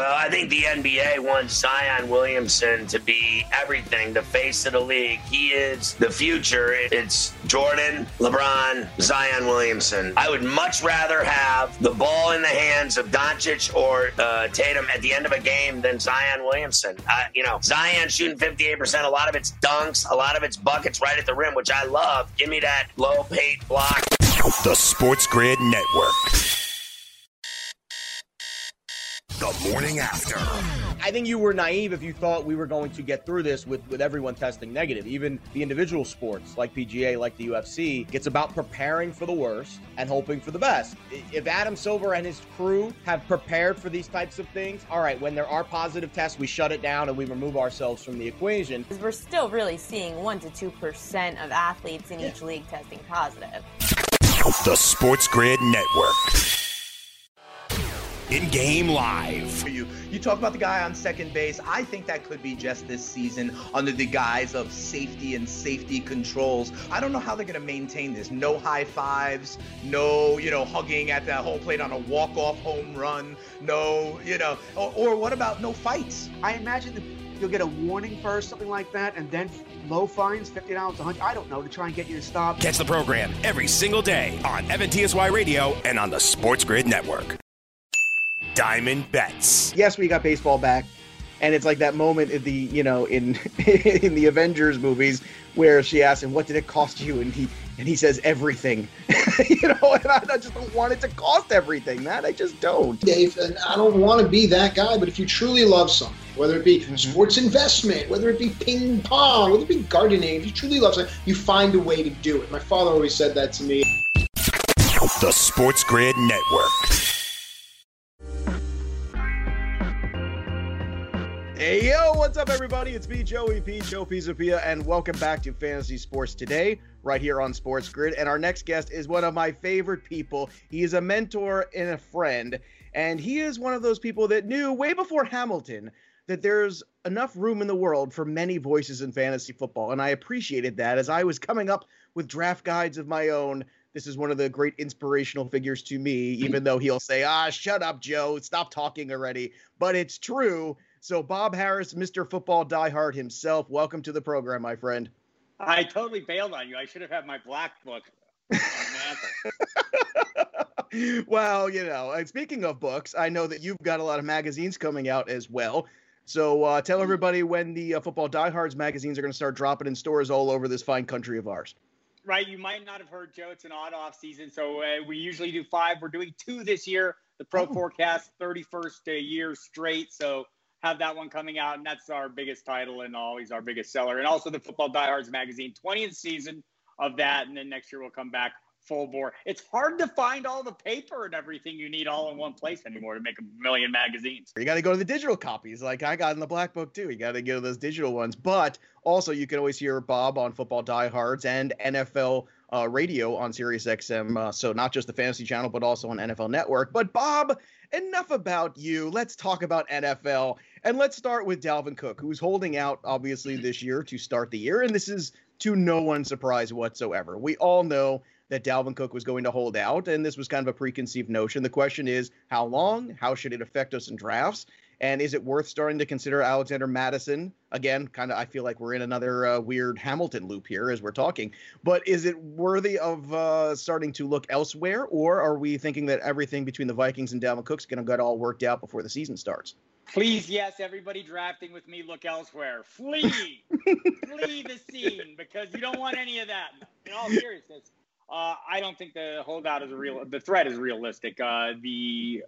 Well, I think the NBA wants Zion Williamson to be everything, the face of the league. He is the future. It's Jordan, LeBron, Zion Williamson. I would much rather have the ball in the hands of Doncic or uh, Tatum at the end of a game than Zion Williamson. Uh, you know, Zion shooting 58%, a lot of it's dunks, a lot of it's buckets right at the rim, which I love. Give me that low paint block. The Sports Grid Network. The morning after. I think you were naive if you thought we were going to get through this with, with everyone testing negative. Even the individual sports like PGA, like the UFC, it's about preparing for the worst and hoping for the best. If Adam Silver and his crew have prepared for these types of things, all right, when there are positive tests, we shut it down and we remove ourselves from the equation. We're still really seeing 1% to 2% of athletes in each league testing positive. The Sports Grid Network. In game live. You, you talk about the guy on second base. I think that could be just this season under the guise of safety and safety controls. I don't know how they're going to maintain this. No high fives, no, you know, hugging at the home plate on a walk-off home run, no, you know, or, or what about no fights? I imagine that you'll get a warning first, something like that, and then low fines, fifty dollars, a hundred. I don't know to try and get you to stop. Catch the program every single day on Evan TSY Radio and on the Sports Grid Network. Diamond Bets. Yes, we got baseball back. And it's like that moment in the, you know, in in the Avengers movies where she asks him, "What did it cost you?" and he and he says everything. you know, and I, I just don't want it to cost everything, man. I just don't. Dave, and I don't want to be that guy, but if you truly love something, whether it be Mm-hmm. sports investment, whether it be ping pong, whether it be gardening, if you truly love something, you find a way to do it. My father always said that to me. The Sports Grid Network. Hey yo, what's up, everybody? It's me, Joey P, Joe Pisapia, and welcome back to Fantasy Sports Today, right here on Sports Grid. And our next guest is one of my favorite people. He is a mentor and a friend, and he is one of those people that knew way before Hamilton that there's enough room in the world for many voices in fantasy football. And I appreciated that as I was coming up with draft guides of my own. This is one of the great inspirational figures to me, even though he'll say, ah, shut up, Joe, stop talking already. But it's true. So, Bob Harris, Mr. Football Diehard himself, welcome to the program, my friend. I totally bailed on you. I should have had my black book on the mantle. well, you know, and speaking of books, I know that you've got a lot of magazines coming out as well. So, uh, tell everybody when the uh, Football Diehards magazines are going to start dropping in stores all over this fine country of ours. Right, you might not have heard, Joe. It's an odd off season, so uh, we usually do five. We're doing two this year. The Pro Oh. Forecast, 31st uh, year straight. So have that one coming out, and that's our biggest title and always our biggest seller. And also the Football Diehards magazine, 20th season of that, and then next year we'll come back full bore. It's hard to find all the paper and everything you need all in one place anymore to make a million magazines. You got to go to the digital copies, like I got in the black book too. You got to go to those digital ones. But also, you can always hear Bob on Football Diehards and NFL uh, Radio on Sirius XM. Uh, so not just the Fantasy Channel, but also on NFL Network. But Bob, enough about you. Let's talk about NFL, and let's start with Dalvin Cook, who's holding out obviously this year to start the year, and this is to no one's surprise whatsoever. We all know that Dalvin Cook was going to hold out, and this was kind of a preconceived notion. The question is, how long? How should it affect us in drafts? And is it worth starting to consider Alexander Mattison? Again, kind of, I feel like we're in another uh, weird Hamilton loop here as we're talking. But is it worthy of uh, starting to look elsewhere, or are we thinking that everything between the Vikings and Dalvin Cook's going to get all worked out before the season starts? Please, yes, everybody drafting with me, look elsewhere. Flee, flee the scene because you don't want any of that. In all seriousness, uh, I don't think the holdout is real. The threat is realistic. Uh, the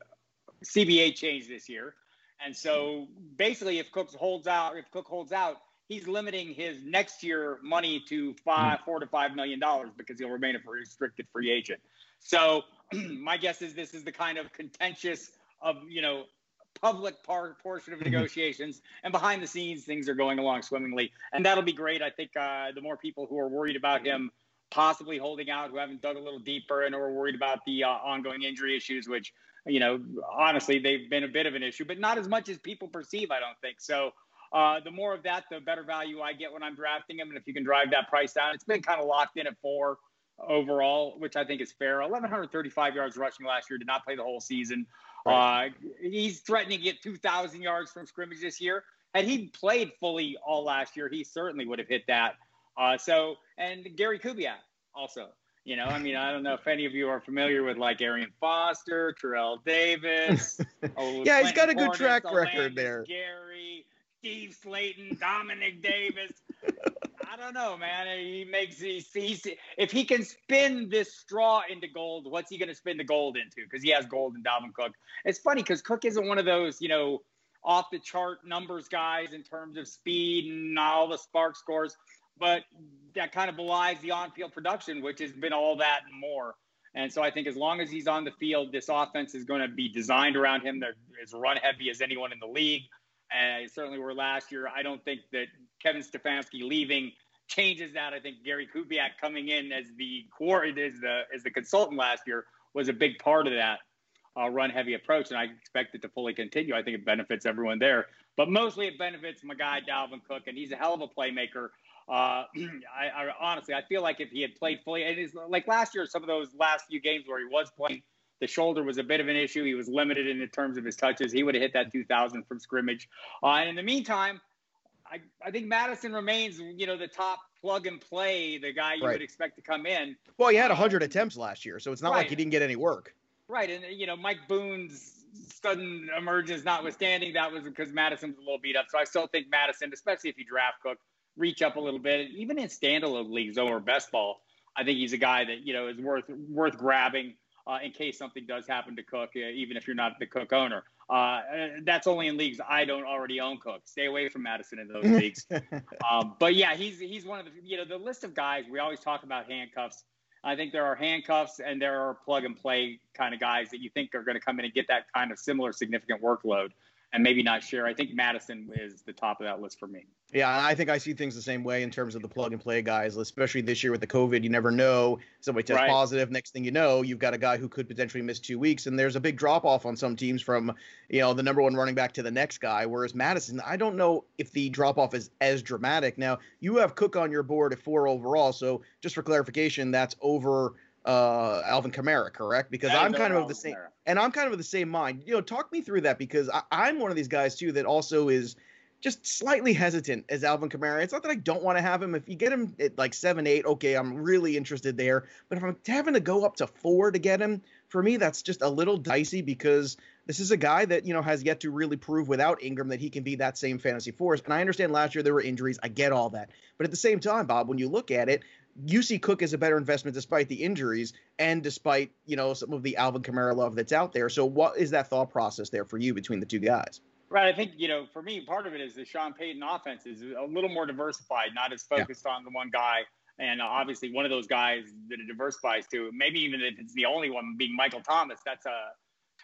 CBA changed this year, and so basically, if Cook holds out, if Cook holds out, he's limiting his next year money to five, four to five million dollars because he'll remain a restricted free agent. So my guess is this is the kind of contentious of you know public part portion of negotiations. And behind the scenes things are going along swimmingly. And that'll be great. I think uh, the more people who are worried about him possibly holding out who haven't dug a little deeper and are worried about the uh, ongoing injury issues which you know honestly they've been a bit of an issue but not as much as people perceive i don't think so uh, the more of that the better value i get when i'm drafting them. and if you can drive that price down it's been kind of locked in at four overall, which I think is fair. 1,135 yards rushing last year. Did not play the whole season. Right. Uh, he's threatening to get 2,000 yards from scrimmage this year. Had he played fully all last year, he certainly would have hit that. Uh, so, and Gary Kubiak also. You know, I mean, I don't know if any of you are familiar with like Arian Foster, Terrell Davis. oh, yeah, he's got a good track record there. Gary, Steve Slaton, Domanick Davis. I don't know, man. He makes these. He's, if he can spin this straw into gold, what's he going to spin the gold into? Because he has gold in Dalvin Cook. It's funny because Cook isn't one of those, you know, off the chart numbers guys in terms of speed and all the SPARQ scores but that kind of belies the on-field production, which has been all that and more. And so I think as long as he's on the field, this offense is going to be designed around him. They're as run heavy as anyone in the league. And certainly were last year. I don't think that Kevin Stefanski leaving changes that. I think Gary Kubiak coming in as the core as the as the consultant last year was a big part of that uh, run heavy approach, and I expect it to fully continue. I think it benefits everyone there, but mostly it benefits my guy Dalvin Cook, and he's a hell of a playmaker. Uh, I, I, honestly, I feel like if he had played fully, it is like last year, some of those last few games where he was playing, the shoulder was a bit of an issue. He was limited in terms of his touches. He would have hit that 2,000 from scrimmage. Uh, and in the meantime, I, I think Mattison remains, you know, the top plug and play, the guy you right. would expect to come in. Well, he had 100 uh, attempts last year, so it's not right. like he didn't get any work. Right, and you know, Mike Boone's sudden emergence notwithstanding, that was because Mattison was a little beat up. So I still think Mattison, especially if you draft Cook, reach up a little bit. Even in standalone leagues or best ball, I think he's a guy that you know is worth worth grabbing uh, in case something does happen to Cook, uh, even if you're not the Cook owner. Uh, that's only in leagues I don't already own Cook. Stay away from Mattison in those leagues. um, but yeah, he's he's one of the you know the list of guys we always talk about handcuffs. I think there are handcuffs and there are plug and play kind of guys that you think are going to come in and get that kind of similar significant workload and maybe not share. I think Mattison is the top of that list for me. Yeah, I think I see things the same way in terms of the plug and play guys, especially this year with the COVID. You never know. Somebody tests right. positive. Next thing you know, you've got a guy who could potentially miss two weeks, and there's a big drop off on some teams from, you know, the number one running back to the next guy. Whereas Mattison, I don't know if the drop off is as dramatic. Now, you have Cook on your board at four overall. So just for clarification, that's over uh Alvin Kamara, correct? Because I'm kind of of the same, Kamara. and I'm kind of of the same mind. You know, talk me through that because I, I'm one of these guys too that also is just slightly hesitant as Alvin Kamara. It's not that I don't want to have him. If you get him at like seven, eight, okay, I'm really interested there. But if I'm having to go up to four to get him, for me, that's just a little dicey because this is a guy that you know has yet to really prove without Ingram that he can be that same fantasy force. And I understand last year there were injuries. I get all that. But at the same time, Bob, when you look at it, you see Cook as a better investment despite the injuries and despite you know some of the Alvin Kamara love that's out there. So what is that thought process there for you between the two guys? Right. I think you know for me part of it is the Sean Payton offense is a little more diversified, not as focused yeah. on the one guy. And obviously, one of those guys that it diversifies to, maybe even if it's the only one being Michael Thomas, that's a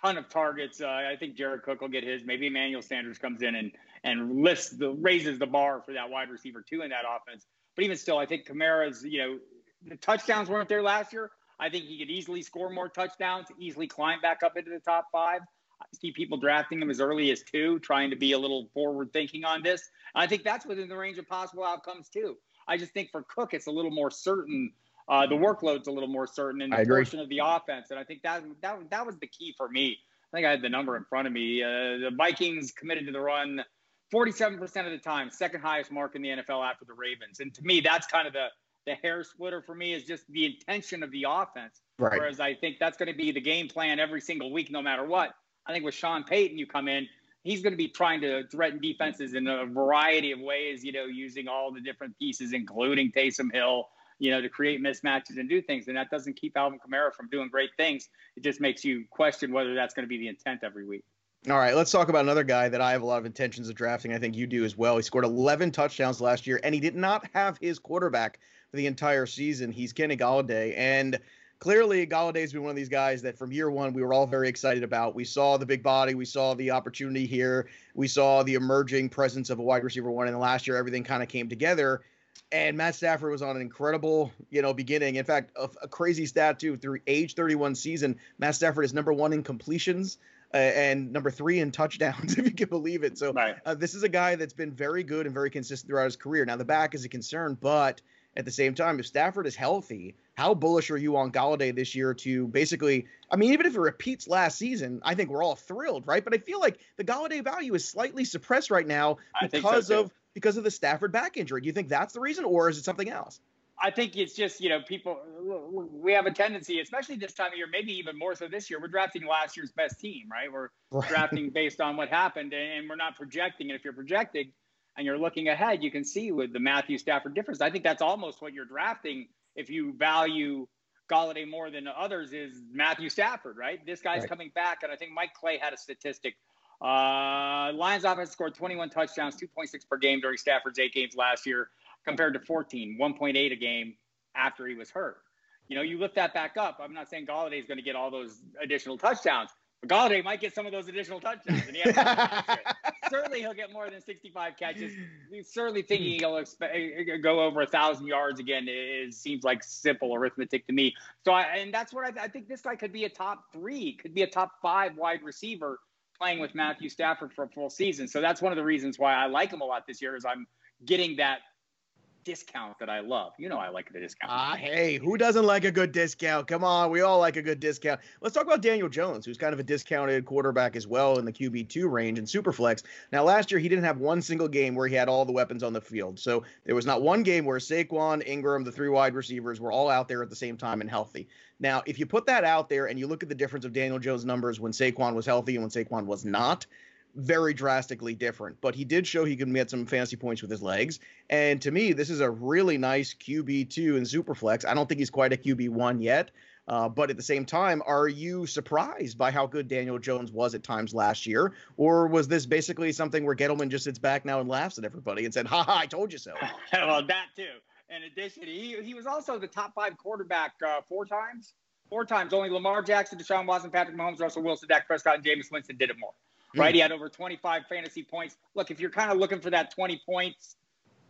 ton of targets. Uh, I think Jared Cook will get his. Maybe Emmanuel Sanders comes in and and lifts the raises the bar for that wide receiver too in that offense. But even still, I think Kamara's, you know, the touchdowns weren't there last year. I think he could easily score more touchdowns, easily climb back up into the top five. I see people drafting him as early as two, trying to be a little forward thinking on this. I think that's within the range of possible outcomes too. I just think for Cook, it's a little more certain. Uh, the workload's a little more certain in the portion of the offense, and I think that that that was the key for me. I think I had the number in front of me. Uh, the Vikings committed to the run 47% of the time, second highest mark in the NFL after the Ravens. And to me, that's kind of the the hair splitter for me is just the intention of the offense. Right. Whereas I think that's going to be the game plan every single week, no matter what. I think with Sean Payton, you come in, he's going to be trying to threaten defenses in a variety of ways, you know, using all the different pieces, including Taysom Hill, you know, to create mismatches and do things. And that doesn't keep Alvin Kamara from doing great things. It just makes you question whether that's going to be the intent every week. All right, let's talk about another guy that I have a lot of intentions of drafting. I think you do as well. He scored 11 touchdowns last year, and he did not have his quarterback for the entire season. He's Kenny Golladay, and clearly Golladay's been one of these guys that from year one we were all very excited about. We saw the big body, we saw the opportunity here, we saw the emerging presence of a wide receiver one, and last year everything kind of came together. And Matt Stafford was on an incredible, you know, beginning. In fact, a, a crazy stat too. Through age 31 season, Matt Stafford is number one in completions uh, and number three in touchdowns, if you can believe it. So right. uh, this is a guy that's been very good and very consistent throughout his career. Now the back is a concern, but at the same time, if Stafford is healthy, how bullish are you on Golladay this year to basically? I mean, even if it repeats last season, I think we're all thrilled, right? But I feel like the Golladay value is slightly suppressed right now because so of because of the Stafford back injury. Do you think that's the reason, or is it something else? I think it's just you know people we have a tendency, especially this time of year, maybe even more so this year. We're drafting last year's best team, right? We're right. drafting based on what happened, and we're not projecting. And if you're projecting and you're looking ahead, you can see with the Matthew Stafford difference. I think that's almost what you're drafting if you value Golladay more than others is Matthew Stafford, right? This guy's right. coming back, and I think Mike Clay had a statistic. Uh, Lions offense scored 21 touchdowns, 2.6 per game during Stafford's eight games last year, compared to 14, 1.8 a game after he was hurt. You know, you lift that back up. I'm not saying Golladay is going to get all those additional touchdowns, but Golladay might get some of those additional touchdowns. And he certainly he'll get more than 65 catches. Certainly thinking he'll go over a thousand yards again. It seems like simple arithmetic to me. So, I, and that's what I, I think this guy could be a top three, could be a top five wide receiver playing with Matthew Stafford for a full season. So that's one of the reasons why I like him a lot this year is I'm getting that discount that I love. You know, I like the discount. Ah, hey, who doesn't like a good discount? Come on, we all like a good discount. Let's talk about Daniel Jones, who's kind of a discounted quarterback as well in the QB2 range and Superflex. Now, last year, he didn't have one single game where he had all the weapons on the field. So there was not one game where Saquon, Engram, the three wide receivers were all out there at the same time and healthy. Now, if you put that out there and you look at the difference of Daniel Jones' numbers when Saquon was healthy and when Saquon was not, very drastically different. But he did show he could get some fantasy points with his legs. And to me, this is a really nice QB2 in Superflex. I don't think he's quite a QB1 yet. Uh, but at the same time, are you surprised by how good Daniel Jones was at times last year? Or was this basically something where Gettleman just sits back now and laughs at everybody and said, ha ha, I told you so? well, that too. In addition, he, he was also the top five quarterback uh, four times. Four times. Only Lamar Jackson, Deshaun Watson, Patrick Mahomes, Russell Wilson, Dak Prescott, and Jameis Winston did it more Mm. right? He had over 25 fantasy points. Look, if you're kind of looking for that 20 points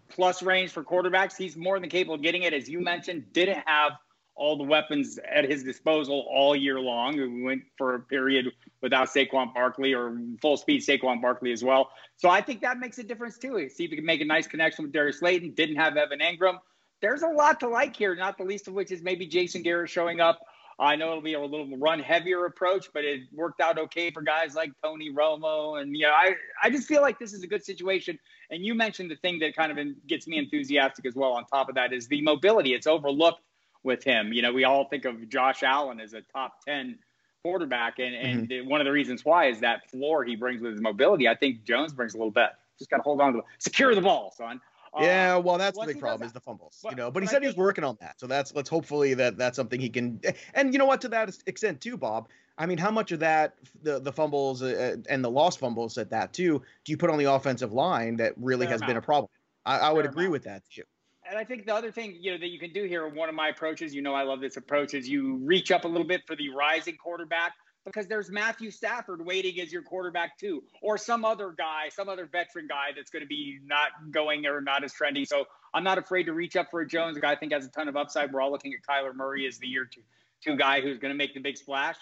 plus range for quarterbacks, he's more than capable of getting it. As you mentioned, didn't have all the weapons at his disposal all year long. We went for a period without Saquon Barkley or full speed Saquon Barkley as well. So I think that makes a difference too. See if he can make a nice connection with Darius Slayton. Didn't have Evan Engram. There's a lot to like here, not the least of which is maybe Jason Garrett showing up. I know it'll be a little run heavier approach, but it worked out okay for guys like Tony Romo. And, you know, I, I just feel like this is a good situation. And you mentioned the thing that kind of gets me enthusiastic as well on top of that is the mobility. It's overlooked with him. You know, we all think of Josh Allen as a top 10 quarterback. And, and mm-hmm. one of the reasons why is that floor he brings with his mobility. I think Jones brings a little bit. Just got to hold on to it. Secure the ball, son. Yeah, um, well, that's the big problem is the fumbles, but, you know. But he said he was working on that, so that's let's hopefully that that's something he can. And you know what, to that extent too, Bob. I mean, how much of that the the fumbles uh, and the lost fumbles at that too do you put on the offensive line that really has amount. been a problem? I, I would agree amount. with that too. And I think the other thing you know that you can do here, one of my approaches, you know, I love this approach, is you reach up a little bit for the rising quarterback because there's Matthew Stafford waiting as your quarterback too, or some other guy, some other veteran guy that's going to be not going or not as trendy. So I'm not afraid to reach up for a Jones, guy I think has a ton of upside. We're all looking at Kyler Murray as the year two, two guy who's going to make the big splash.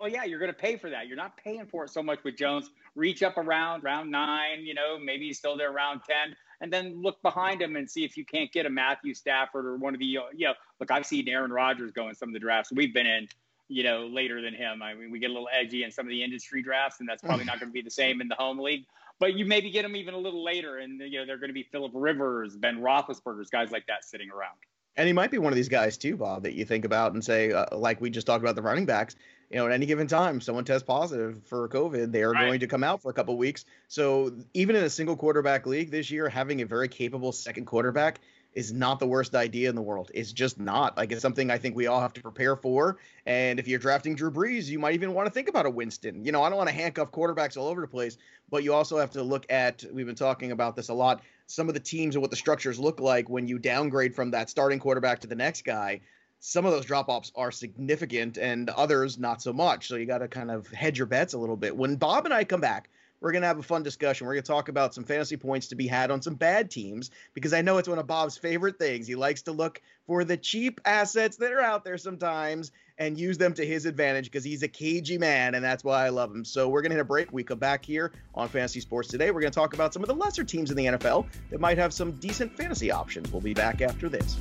Well, yeah, you're going to pay for that. You're not paying for it so much with Jones. Reach up around round nine, you know, maybe he's still there around 10, and then look behind him and see if you can't get a Matthew Stafford or one of the, you know, look, I've seen Aaron Rodgers go in some of the drafts we've been in you know, later than him. I mean, we get a little edgy in some of the industry drafts, and that's probably not going to be the same in the home league. But you maybe get them even a little later, and you know they're going to be Philip Rivers, Ben Roethlisberger's, guys like that sitting around. And he might be one of these guys too, Bob, that you think about and say, uh, like we just talked about the running backs. You know, at any given time, someone tests positive for COVID, they are right. going to come out for a couple weeks. So even in a single quarterback league this year, having a very capable second quarterback is not the worst idea in the world. It's just not. Like it's something I think we all have to prepare for. And if you're drafting Drew Brees, you might even want to think about a Winston. You know, I don't want to handcuff quarterbacks all over the place, but you also have to look at we've been talking about this a lot, some of the teams and what the structures look like when you downgrade from that starting quarterback to the next guy. Some of those drop offs are significant and others not so much. So you got to kind of hedge your bets a little bit. When Bob and I come back, we're going to have a fun discussion. We're going to talk about some fantasy points to be had on some bad teams because I know it's one of Bob's favorite things. He likes to look for the cheap assets that are out there sometimes and use them to his advantage because he's a cagey man and that's why I love him. So we're going to hit a break. We come back here on Fantasy Sports today. We're going to talk about some of the lesser teams in the NFL that might have some decent fantasy options. We'll be back after this.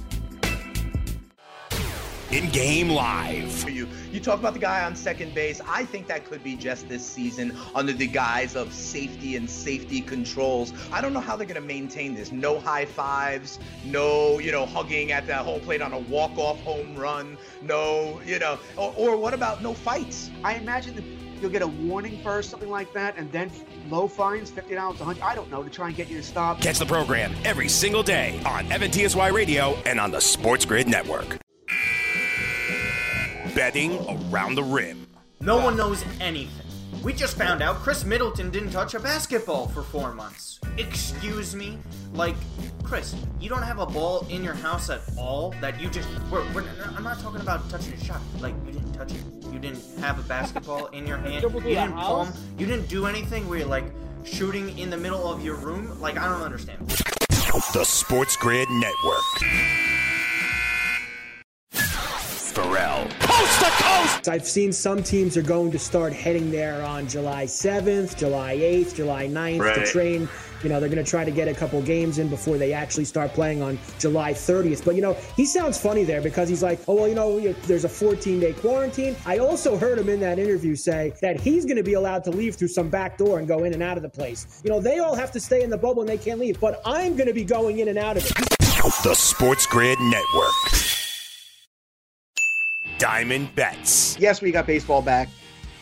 In game live. You you talk about the guy on second base. I think that could be just this season under the guise of safety and safety controls. I don't know how they're going to maintain this. No high fives, no you know hugging at the home plate on a walk off home run. No you know or, or what about no fights? I imagine that you'll get a warning first, something like that, and then low fines, fifty dollars, a hundred. I don't know to try and get you to stop. Catch the program every single day on Evan TSY Radio and on the Sports Grid Network. Betting around the rim. No one knows anything. We just found out Khris Middleton didn't touch a basketball for four months. Excuse me? Like, Chris, you don't have a ball in your house at all that you just. We're, we're, I'm not talking about touching a shot. Like, you didn't touch it. You didn't have a basketball in your hand. You didn't palm. You didn't do anything where you're like shooting in the middle of your room. Like, I don't understand. The Sports Grid Network. Pharrell. Coast to coast! I've seen some teams are going to start heading there on July 7th, July 8th, July 9th Right. to train. You know, they're going to try to get a couple games in before they actually start playing on July 30th. But, you know, he sounds funny there because he's like, oh, well, you know, there's a 14 day quarantine. I also heard him in that interview say that he's going to be allowed to leave through some back door and go in and out of the place. You know, they all have to stay in the bubble and they can't leave, but I'm going to be going in and out of it. The Sports Grid Network. Diamond Bets. yes, we got baseball back,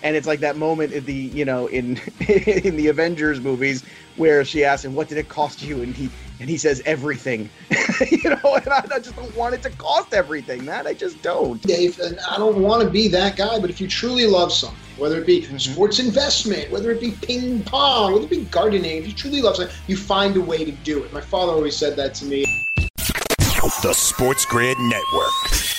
and it's like that moment in the you know in in the Avengers movies where she asks him, "What did it cost you?" and he and he says everything, you know, and I, I just don't want it to cost everything, man. I just don't. Dave, and I don't want to be that guy, but if you truly love something, whether it be Mm-hmm. sports investment, whether it be ping pong, whether it be gardening, if you truly love something, you find a way to do it. My father always said that to me. The Sports Grid Network.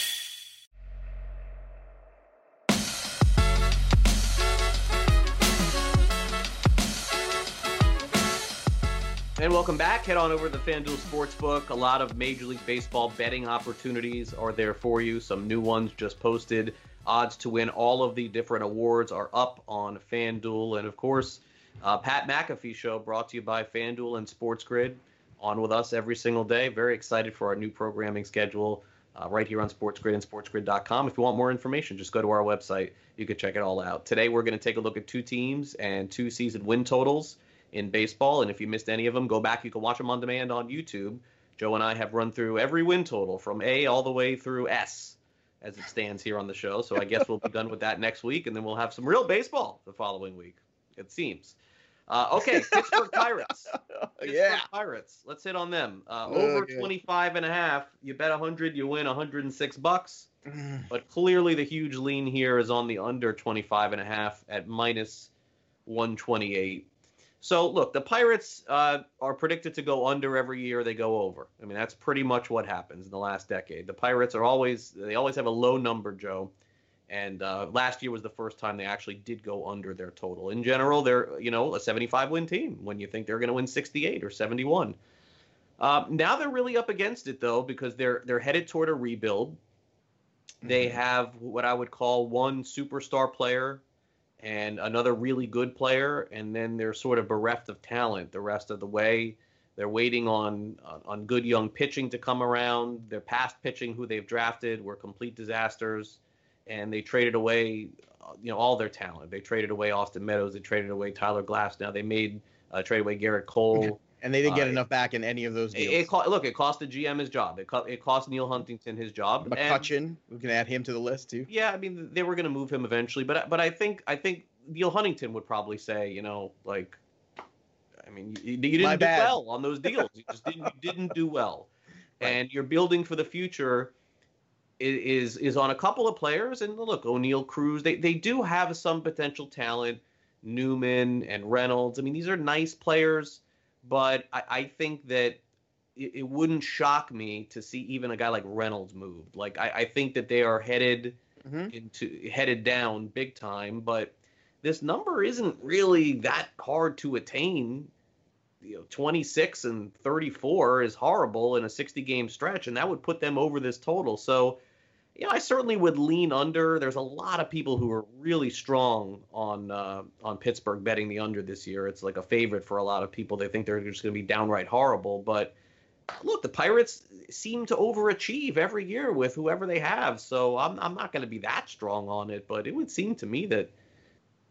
And welcome back. Head on over to the FanDuel Sportsbook. A lot of Major League Baseball betting opportunities are there for you. Some new ones just posted. Odds to win all of the different awards are up on FanDuel. And of course, uh, Pat McAfee Show brought to you by FanDuel and Sports Grid. On with us every single day. Very excited for our new programming schedule uh, right here on Sports Grid and SportsGrid.com. If you want more information, just go to our website. You can check it all out. Today, we're going to take a look at two teams and two season win totals in baseball. And if you missed any of them, go back. You can watch them on demand on YouTube. Joe and I have run through every win total from A all the way through S as it stands here on the show. So I guess we'll be done with that next week, and then we'll have some real baseball the following week. It seems. Uh, okay, Pittsburgh Pirates. Pittsburgh yeah. Pirates. Let's hit on them. Uh, over Okay. 25 and a half. You bet 100, you win 106 bucks. But clearly the huge lean here is on the under 25 and a half at minus 128. So look, the Pirates uh, are predicted to go under every year they go over. I mean, that's pretty much what happens in the last decade. The Pirates are always they always have a low number, Joe. And uh, last year was the first time they actually did go under their total. In general, they're you know a 75 win team when you think they're going to win 68 or 71. Uh, now they're really up against it though because they're they're headed toward a rebuild. They have what I would call one superstar player and another really good player, and then they're sort of bereft of talent the rest of the way. They're waiting on on- good young pitching to come around. Their past pitching, who they've drafted, were complete disasters, and they traded away, you know, all their talent. They traded away Austin Meadows. They traded away Tyler Glass. Now they made uh, trade away Gerrit Cole. And they didn't get Uh, enough back in any of those deals. it co- look, it cost the GM his job. It, co- it cost Neal Huntington his job. and- we can add him to the list too. yeah, I mean they were going to move him eventually, but but I think I think Neal Huntington would probably say, you know, like, I mean, you, you didn't My do bad. well on those deals. You just didn't you didn't do well, and you're building for the future. Is is on a couple of players, and look, Oneil, Cruz, they they do have some potential talent. Newman and Reynolds. I mean, these are nice players, but I, I think that it, it wouldn't shock me to see even a guy like Reynolds moved. Like I, I think that they are headed Mhm. into headed down big time, but this number isn't really that hard to attain. You know, 26 and 34 is horrible in a 60 game stretch, and that would put them over this total. So, you know, I certainly would lean under. There's a lot of people who are really strong on uh, on Pittsburgh betting the under this year. It's like a favorite for a lot of people. They think they're just going to be downright horrible, but look, the Pirates seem to overachieve every year with whoever they have. So I'm I'm not going to be that strong on it, but it would seem to me that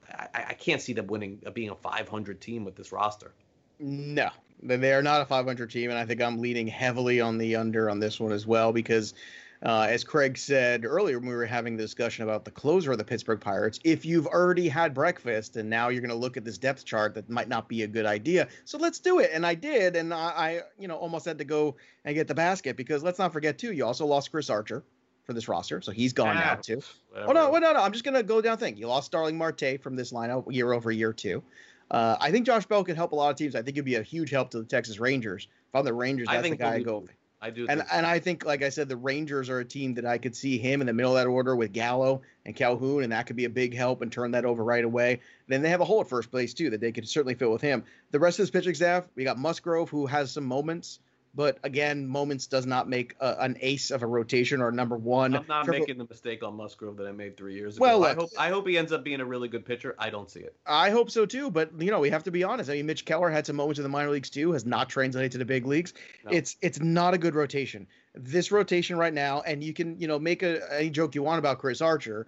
I, I can't see them winning uh, being a 500 team with this roster. No, they are not a 500 team, and I think I'm leaning heavily on the under on this one as well because uh, as Craig said earlier when we were having the discussion about the closer of the Pittsburgh Pirates, if you've already had breakfast and now you're going to look at this depth chart, that might not be a good idea. So let's do it. And I did, and I, I you know, almost had to go and get the basket because let's not forget too, you also lost Chris Archer for this roster, so he's gone Ah, now too. whatever. Oh no, no, no. I'm just gonna go down thing. You lost Starling Marte from this lineup year over year too. Uh, I think Josh Bell could help a lot of teams. I think it'd be a huge help to the Texas Rangers. If I'm the Rangers, that's the guy I go. I do. And think and I think, like I said, the Rangers are a team that I could see him in the middle of that order with Gallo and Calhoun, and that could be a big help and turn that over right away. then they have a hole at first place too that they could certainly fill with him. The rest of this pitching staff, we got Musgrove who has some moments, but again, moments does not make a, an ace of a rotation or a number one. I'm not Triple- making the mistake on Musgrove that I made three years ago. Well, I hope I hope he ends up being a really good pitcher. I don't see it. I hope so too, but you know we have to be honest. I mean, Mitch Keller had some moments in the minor leagues too, has not translated to the big leagues. No. It's it's not a good rotation. This rotation right now, and you can you know make a, any joke you want about Chris Archer.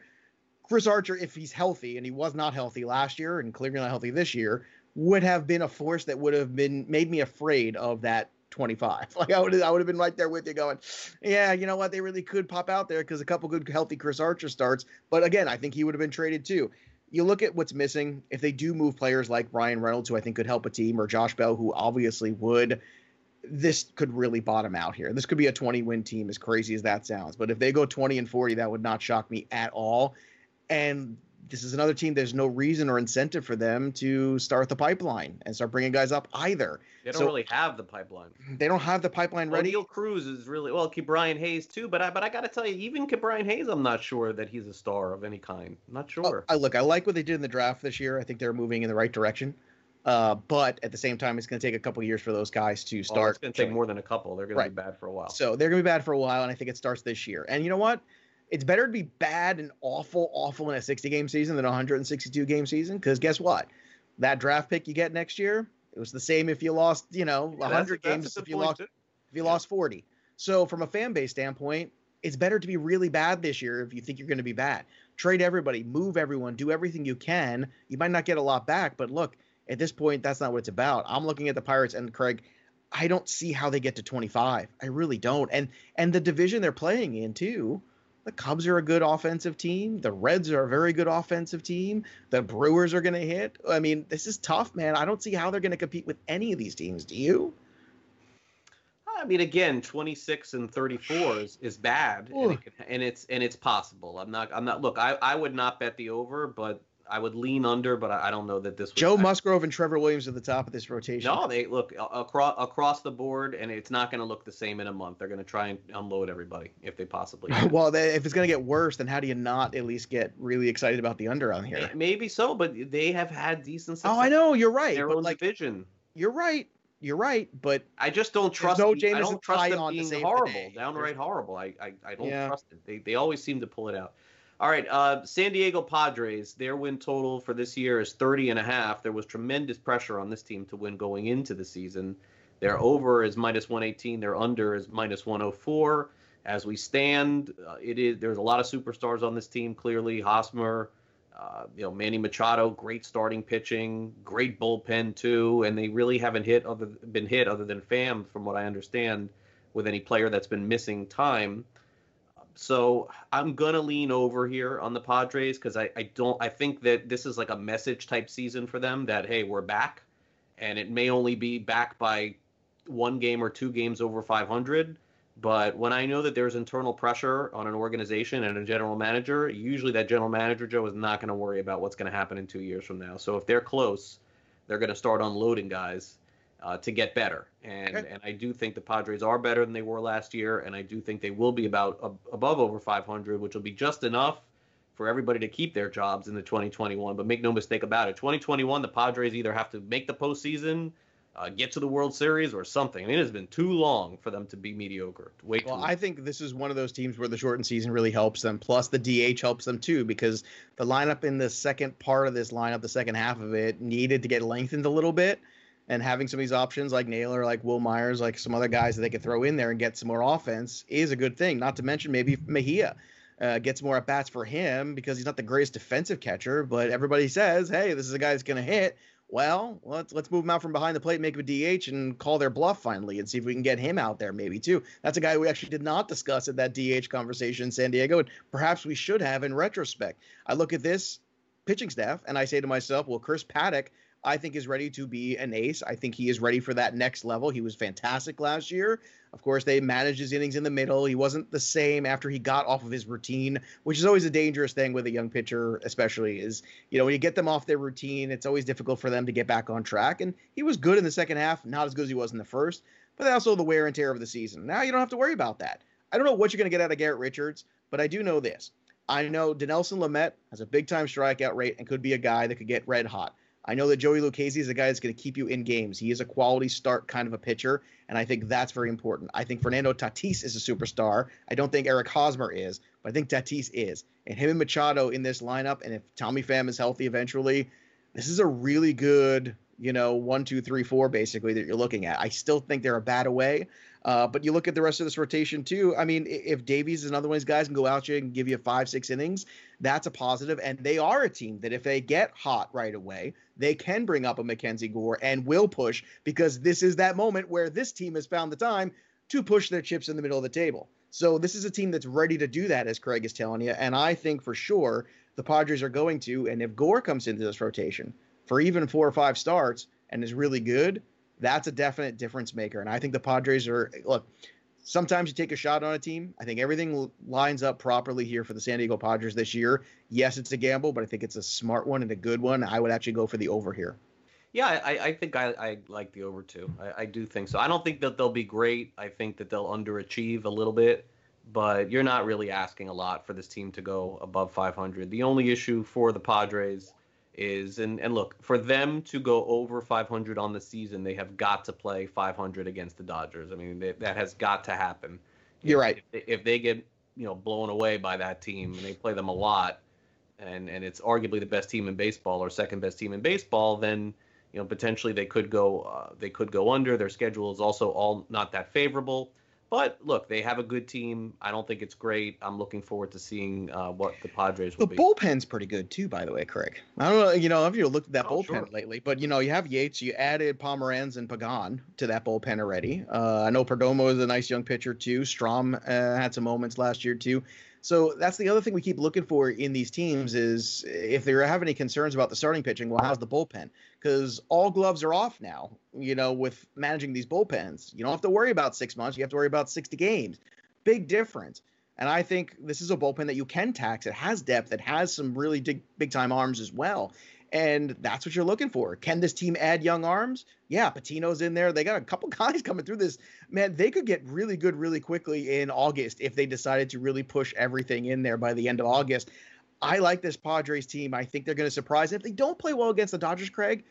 Chris Archer, if he's healthy, and he was not healthy last year, and clearly not healthy this year, would have been a force that would have been made me afraid of that 25. Like I would I would have been right there with you, going, yeah, you know what, they really could pop out there because a couple good healthy Chris Archer starts. But again, I think he would have been traded too you look at what's missing. If they do move players like Bryan Reynolds, who I think could help a team, or Josh Bell, who obviously would, this could really bottom out here. This could be a 20 win team, as crazy as that sounds. But if they go 20 and 40, that would not shock me at all. And this is another team. There's no reason or incentive for them to start the pipeline and start bringing guys up either. They don't So- really have the pipeline. They don't have the pipeline Well, ready. Neil Cruz is really well. Brian Hayes too, but I but I got to tell you, even Brian Hayes, I'm not sure that he's a star of any kind. I'm not sure. I look, I like what they did in the draft this year. I think they're moving in the right direction. Uh, but at the same time, it's going to take a couple years for those guys to start. it's going to take more than a couple. They're going Right. to be bad for a while. So they're going to be bad for a while, and I think it starts this year. And you know what? It's better to be bad and awful, awful in a 60 game season than a 162 game season. Because guess what? That draft pick you get next year, it was the same if you lost, you know, Yeah, 100 that's games if you lost too. if you lost 40. So from a fan base standpoint, it's better to be really bad this year if you think you're going to be bad. Trade everybody, move everyone, do everything you can. You might not get a lot back, but look, at this point, that's not what it's about. I'm looking at the Pirates and Craig. I don't see how they get to 25. I really don't. And and the division they're playing in too. The Cubs are a good offensive team. The Reds are a very good offensive team. The Brewers are going to hit. I mean, this is tough, man. I don't see how they're going to compete with any of these teams. Do you? I mean, again, 26 and 34 is, is bad, and, it can, and it's and it's possible. I'm not. I'm not. Look, I, I would not bet the over, but I would lean under. But I, I don't know that this. Would, Joe I- Musgrove and Trevor Williams at the top of this rotation. No, they look across across the board, and it's not going to look the same in a month. They're going to try and unload everybody if they possibly. can. well, they, if it's going to get worse, then how do you not at least get really excited about the under on here? Maybe so, but they have had decent. Success Oh, I know you're right, Their but own like division. you're right, you're right, but I just don't trust. no James I don't trust them being save the horrible, downright horrible. I I, I don't Yeah. trust it. They they always seem to pull it out. All right, uh, San Diego Padres. Their win total for this year is 30 and a half. There was tremendous pressure on this team to win going into the season. Their over is minus 118. Their under is minus 104. As we stand, uh, it is there's a lot of superstars on this team. Clearly, Hosmer, uh, you know, Manny Machado, great starting pitching, great bullpen too, and they really haven't hit other been hit other than Pham from what I understand, with any player that's been missing time. So I'm gonna lean over here on the Padres because I, I don't I think that this is like a message type season for them that hey we're back, and it may only be back by one game or two games over 500. But when I know that there's internal pressure on an organization and a general manager, usually that general manager, Joe, is not going to worry about what's going to happen in two years from now. So if they're close, they're going to start unloading guys uh, to get better. And Okay. and I do think the Padres are better than they were last year, and I do think they will be about ab- above over 500, which will be just enough for everybody to keep their jobs in the 2021. But make no mistake about it, 2021, the Padres either have to make the postseason, uh, get to the World Series, or something. I mean, it has been too long for them to be mediocre. Wait, Well, I think this is one of those teams where the shortened season really helps them. Plus, the DH helps them too because the lineup in the second part of this lineup, the second half of it, needed to get lengthened a little bit. And having some of these options like Naylor, like Wil Myers, like some other guys that they could throw in there and get some more offense is a good thing. Not to mention maybe Mejia uh, gets more at bats for him because he's not the greatest defensive catcher, but everybody says, hey, this is a guy that's going to hit. Well, let's let's move him out from behind the plate, make him a DH, and call their bluff finally, and see if we can get him out there maybe too. That's a guy we actually did not discuss at that DH conversation in San Diego, and perhaps we should have in retrospect. I look at this pitching staff and I say to myself, well, Chris Paddack I think is ready to be an ace. I think he is ready for that next level. He was fantastic last year. Of course, they managed his innings in the middle. He wasn't the same after he got off of his routine, which is always a dangerous thing with a young pitcher, especially is, you know, when you get them off their routine, it's always difficult for them to get back on track. And he was good in the second half, not as good as he was in the first, but also the wear and tear of the season. Now you don't have to worry about that. I don't know what you're going to get out of Garrett Richards, but I do know this. I know Dinelson Lamet has a big time strikeout rate and could be a guy that could get red hot. I know that Joey Lucchesi is a guy that's going to keep you in games. He is a quality start kind of a pitcher, and I think that's very important. I think Fernando Tatis is a superstar. I don't think Eric Hosmer is, but I think Tatis is. And him and Machado in this lineup, and if Tommy Pham is healthy eventually, this is a really good, you know, one, two, three, four basically that you're looking at. I still think they're a bat away. Uh, but you look at the rest of this rotation too. I mean, if Davies is another one of these guys can go out here and give you five, six innings, that's a positive. And they are a team that if they get hot right away, they can bring up a Mackenzie Gore and will push because this is that moment where this team has found the time to push their chips in the middle of the table. So this is a team that's ready to do that, as Craig is telling you. And I think for sure the Padres are going to. And if Gore comes into this rotation for even four or five starts and is really good, that's a definite difference maker. And I think the Padres are look. Sometimes you take a shot on a team. I think everything lines up properly here for the San Diego Padres this year. Yes, it's a gamble, but I think it's a smart one and a good one. I would actually go for the over here. Yeah, I, I think I, I like the over too. I, I do think so. I don't think that they'll be great. I think that they'll underachieve a little bit, but you're not really asking a lot for this team to go above 500. The only issue for the Padres is and and look for them to go over 500 on the season they have got to play 500 against the dodgers. I mean they, that has got to happen. You're right. if, if they get you know blown away by that team and they play them a lot and and it's arguably the best team in baseball or second best team in baseball then you know potentially they could go uh, they could go under. Their schedule is also all not that favorable but look, they have a good team. I don't think it's great. I'm looking forward to seeing uh, what the Padres will the be. The bullpen's pretty good too, by the way, Craig. I don't know, you know, if you looked at that Oh, bullpen sure. lately, but you know, you have Yates, you added Pomeranz and Pagan to that bullpen already. Uh, I know Perdomo is a nice young pitcher too. Strom uh, had some moments last year too. So that's the other thing we keep looking for in these teams is if they have any concerns about the starting pitching, well, how's the bullpen? Because all gloves are off now, you know, with managing these bullpens. You don't have to worry about six months, you have to worry about 60 games. Big difference. And I think this is a bullpen that you can tax. It has depth, it has some really big, big time arms as well. And that's what you're looking for. Can this team add young arms? Yeah, Patino's in there. They got a couple guys coming through this. Man, they could get really good really quickly in August if they decided to really push everything in there by the end of August. I like this Padres team. I think they're going to surprise. If they don't play well against the Dodgers, Craig,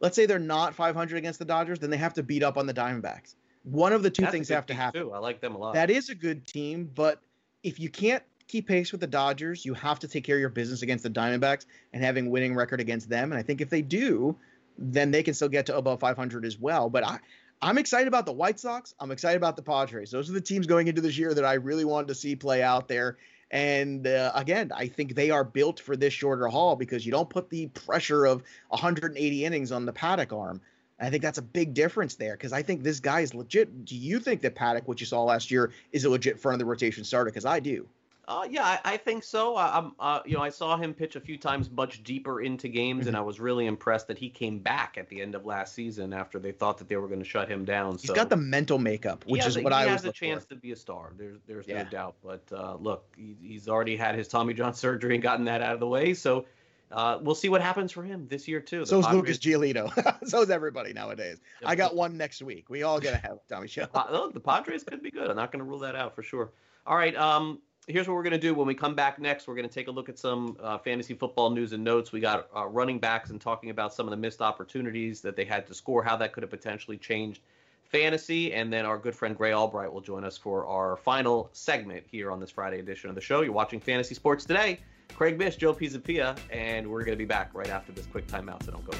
let's say they're not 500 against the Dodgers, then they have to beat up on the Diamondbacks. One of the two That's things have to happen. Too. I like them a lot. That is a good team, but if you can't keep pace with the Dodgers, you have to take care of your business against the Diamondbacks and having winning record against them. And I think if they do, then they can still get to above 500 as well. But I, I'm excited about the White Sox. I'm excited about the Padres. Those are the teams going into this year that I really wanted to see play out there. And uh, again, I think they are built for this shorter haul because you don't put the pressure of 180 innings on the Paddack arm. I think that's a big difference there because I think this guy is legit. Do you think that Paddack, what you saw last year, is a legit front of the rotation starter? Because I do. Uh, yeah, I, I think so. I, I'm, uh, you know, I saw him pitch a few times much deeper into games, Mm-hmm. and I was really impressed that he came back at the end of last season after they thought that they were going to shut him down. He's so got the mental makeup, which has is what he I has was a chance to be a star. There's, there's Yeah. no doubt. But uh, look, he, he's already had his Tommy John surgery and gotten that out of the way. So uh, we'll see what happens for him this year too. The So is Lucas Giolito. so is everybody nowadays. I got one next week. We all gonna have Tommy Show. Look, the Padres could be good. I'm not going to rule that out for sure. All right. Um, here's what we're going to do when we come back next. We're going to take a look at some uh, fantasy football news and notes. We got uh, running backs and talking about some of the missed opportunities that they had to score, how that could have potentially changed fantasy, and then our good friend Gray Albright will join us for our final segment here on this Friday edition of the show. You're watching Fantasy Sports today. Craig Mish, Joe Pisapia, and we're going to be back right after this quick timeout. So don't go.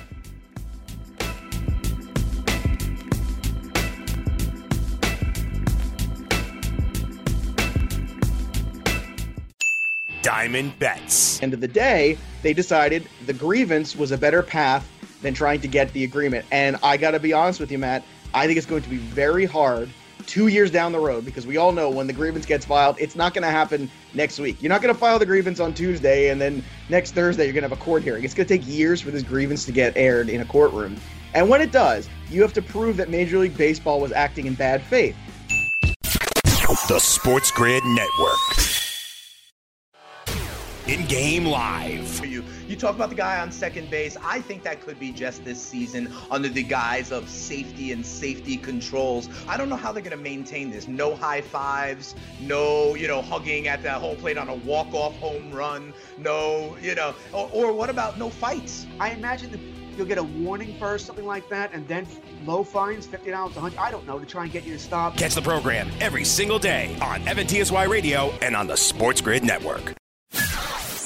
Diamond Bets. End of the day, they decided the grievance was a better path than trying to get the agreement. And I got to be honest with you, Matt. I think it's going to be very hard two years down the road because we all know when the grievance gets filed, it's not going to happen next week. You're not going to file the grievance on Tuesday and then next Thursday you're going to have a court hearing. It's going to take years for this grievance to get aired in a courtroom. And when it does, you have to prove that Major League Baseball was acting in bad faith. The Sports Grid Network. In game live. You, you talk about the guy on second base. I think that could be just this season under the guise of safety and safety controls. I don't know how they're going to maintain this. No high fives, no, you know, hugging at the home plate on a walk-off home run, no, you know, or, or what about no fights? I imagine that you'll get a warning first, something like that, and then low fines, fifty dollars, a hundred. I don't know to try and get you to stop. Catch the program every single day on FNTSY Radio and on the Sports Grid Network.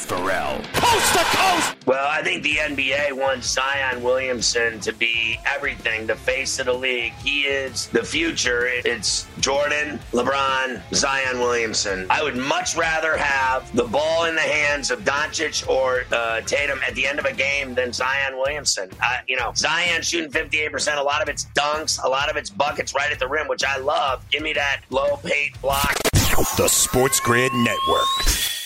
Pharrell. Coast to coast! Well, I think the NBA wants Zion Williamson to be everything, the face of the league. He is the future. It's Jordan, LeBron, Zion Williamson. I would much rather have the ball in the hands of Doncic or uh, Tatum at the end of a game than Zion Williamson. Uh, you know, Zion shooting 58%, a lot of it's dunks, a lot of it's buckets right at the rim, which I love. Give me that low paint block. The Sports Grid Network.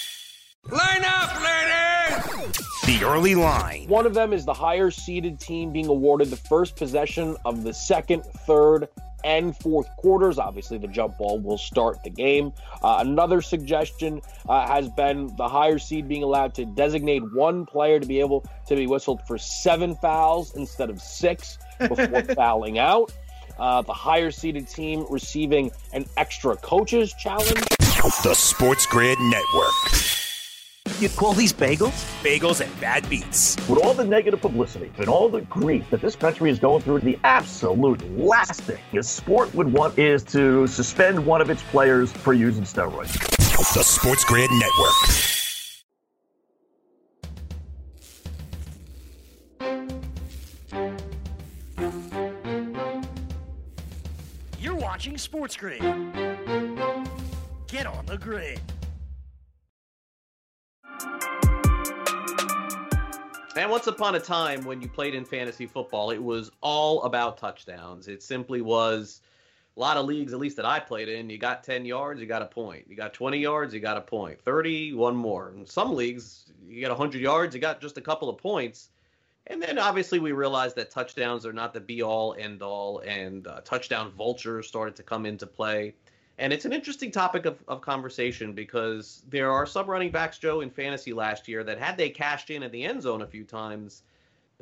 Line up, ladies! The early line. One of them is the higher seeded team being awarded the first possession of the second, third, and fourth quarters. Obviously, the jump ball will start the game. Uh, another suggestion uh, has been the higher seed being allowed to designate one player to be able to be whistled for seven fouls instead of six before fouling out. Uh, the higher seeded team receiving an extra coaches challenge. The Sports Grid Network. You call these bagels? Bagels and bad beats. With all the negative publicity and all the grief that this country is going through, the absolute last thing a sport would want is to suspend one of its players for using steroids. The Sports Grid Network. You're watching Sports Grid. Get on the grid. And once upon a time, when you played in fantasy football, it was all about touchdowns. It simply was a lot of leagues, at least that I played in. You got 10 yards, you got a point. You got 20 yards, you got a point. 30, one more. In some leagues, you get 100 yards, you got just a couple of points. And then obviously we realized that touchdowns are not the be all end all, and uh, touchdown vultures started to come into play. And it's an interesting topic of, of conversation because there are some running backs, Joe, in fantasy last year that had they cashed in at the end zone a few times,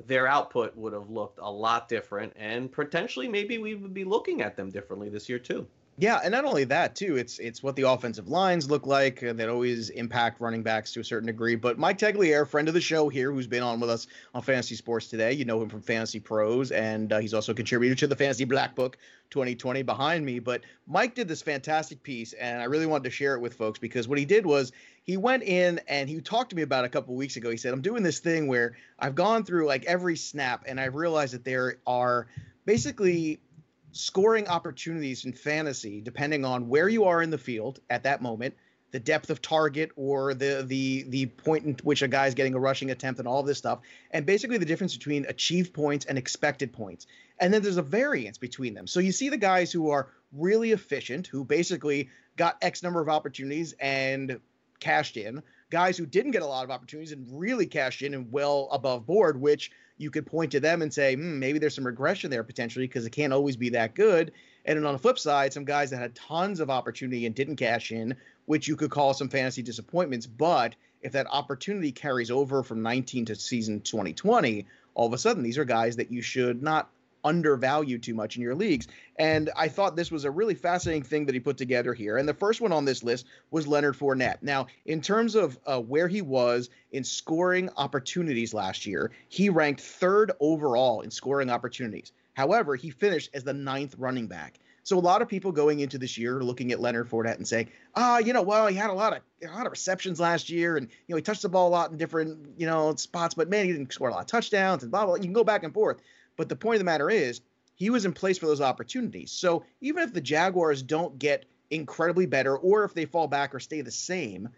their output would have looked a lot different. And potentially maybe we would be looking at them differently this year, too. Yeah, and not only that too, it's it's what the offensive lines look like that always impact running backs to a certain degree. But Mike Tagliere, friend of the show here, who's been on with us on Fantasy Sports today, you know him from Fantasy Pros, and uh, he's also a contributor to the Fantasy Black Book 2020 behind me. But Mike did this fantastic piece, and I really wanted to share it with folks because what he did was he went in and he talked to me about a couple weeks ago. He said, "I'm doing this thing where I've gone through like every snap, and I realized that there are basically." Scoring opportunities in fantasy depending on where you are in the field at that moment the depth of target or the the the point in which a guy is getting a rushing attempt and all of this stuff and basically the difference between achieved points and expected points. And then there's a variance between them. So you see the guys who are really efficient who basically got x number of opportunities and cashed in guys who didn't get a lot of opportunities and really cashed in and well above board which you could point to them and say, hmm, maybe there's some regression there potentially because it can't always be that good. And then on the flip side, some guys that had tons of opportunity and didn't cash in, which you could call some fantasy disappointments. But if that opportunity carries over from 19 to season 2020, all of a sudden these are guys that you should not undervalue too much in your leagues. And I thought this was a really fascinating thing that he put together here. And the first one on this list was Leonard Fournette. Now, in terms of uh, where he was in scoring opportunities last year, he ranked third overall in scoring opportunities. However, he finished as the ninth running back. So a lot of people going into this year looking at Leonard Fournette and saying, ah, you know, well, he had a lot of a lot of receptions last year, and you know, he touched the ball a lot in different you know spots, but man, he didn't score a lot of touchdowns and blah blah. You can go back and forth. But the point of the matter is, he was in place for those opportunities. So even if the Jaguars don't get incredibly better, or if they fall back or stay the same,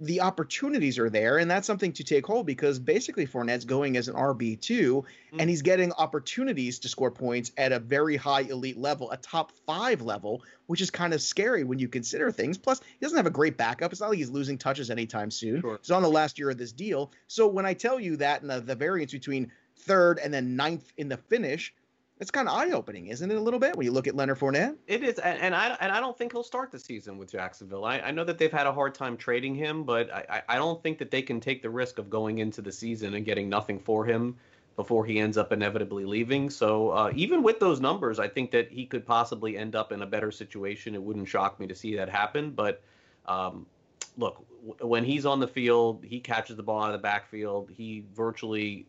the opportunities are there, and that's something to take hold because basically Fournette's going as an RB two, mm. and he's getting opportunities to score points at a very high elite level, a top five level, which is kind of scary when you consider things. Plus, he doesn't have a great backup. It's not like he's losing touches anytime soon. He's on the last year of this deal. So when I tell you that and the, the variance between third and then ninth in the finish, it's kind of eye opening, isn't it? A little bit when you look at Leonard Fournette. It is, and, I and I don't think he'll start the season with Jacksonville. I, I know that they've had a hard time trading him, but I, I don't think that they can take the risk of going into the season and getting nothing for him before he ends up inevitably leaving. So uh, even with those numbers, I think that he could possibly end up in a better situation. It wouldn't shock me to see that happen. But um, look, when he's on the field, he catches the ball out of the backfield. He virtually,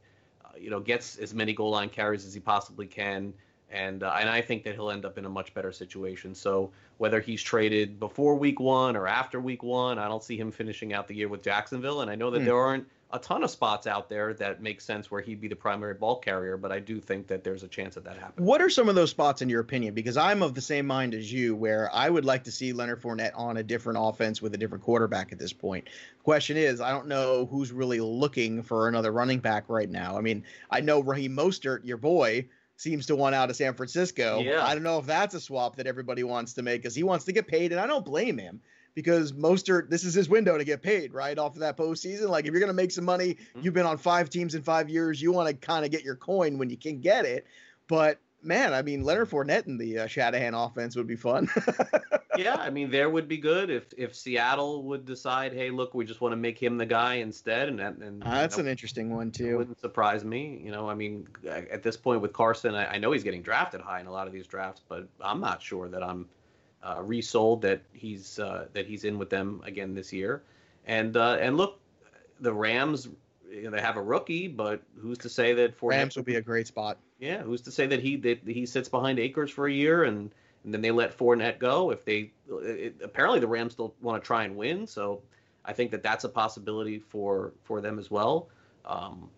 you know, gets as many goal line carries as he possibly can. And uh, and I think that he'll end up in a much better situation. So whether he's traded before week one or after week one, I don't see him finishing out the year with Jacksonville. And I know that Hmm. there aren't a ton of spots out there that make sense where he'd be the primary ball carrier, but I do think that there's a chance that that happens. What are some of those spots in your opinion? Because I'm of the same mind as you, where I would like to see Leonard Fournette on a different offense with a different quarterback at this point. Question is, I don't know who's really looking for another running back right now. I mean, I know Raheem Mostert, your boy, seems to want out of San Francisco. Yeah. I don't know if that's a swap that everybody wants to make because he wants to get paid, and I don't blame him because Mostert, this is his window to get paid, right? Off of that postseason. Like, if you're going to make some money, you've been on five teams in five years, you want to kind of get your coin when you can get it. But man, I mean, Leonard Fournette in the uh, Shanahan offense would be fun. yeah, I mean, there would be good if if Seattle would decide, hey, look, we just want to make him the guy instead, and and, and Uh, that's you an interesting one it too. wouldn't surprise me. You know, I mean, at this point with Carson, I, I know he's getting drafted high in a lot of these drafts, but I'm not sure that I'm uh, resold that he's uh, that he's in with them again this year. And uh, and look, the Rams, you know, they have a rookie, but who's to say that Fournette Rams would be a great spot. yeah, who's to say that he that he sits behind Akers for a year and and then they let Fournette go? If they it, apparently the Rams still want to try and win, so I think that that's a possibility for for them as well. Um,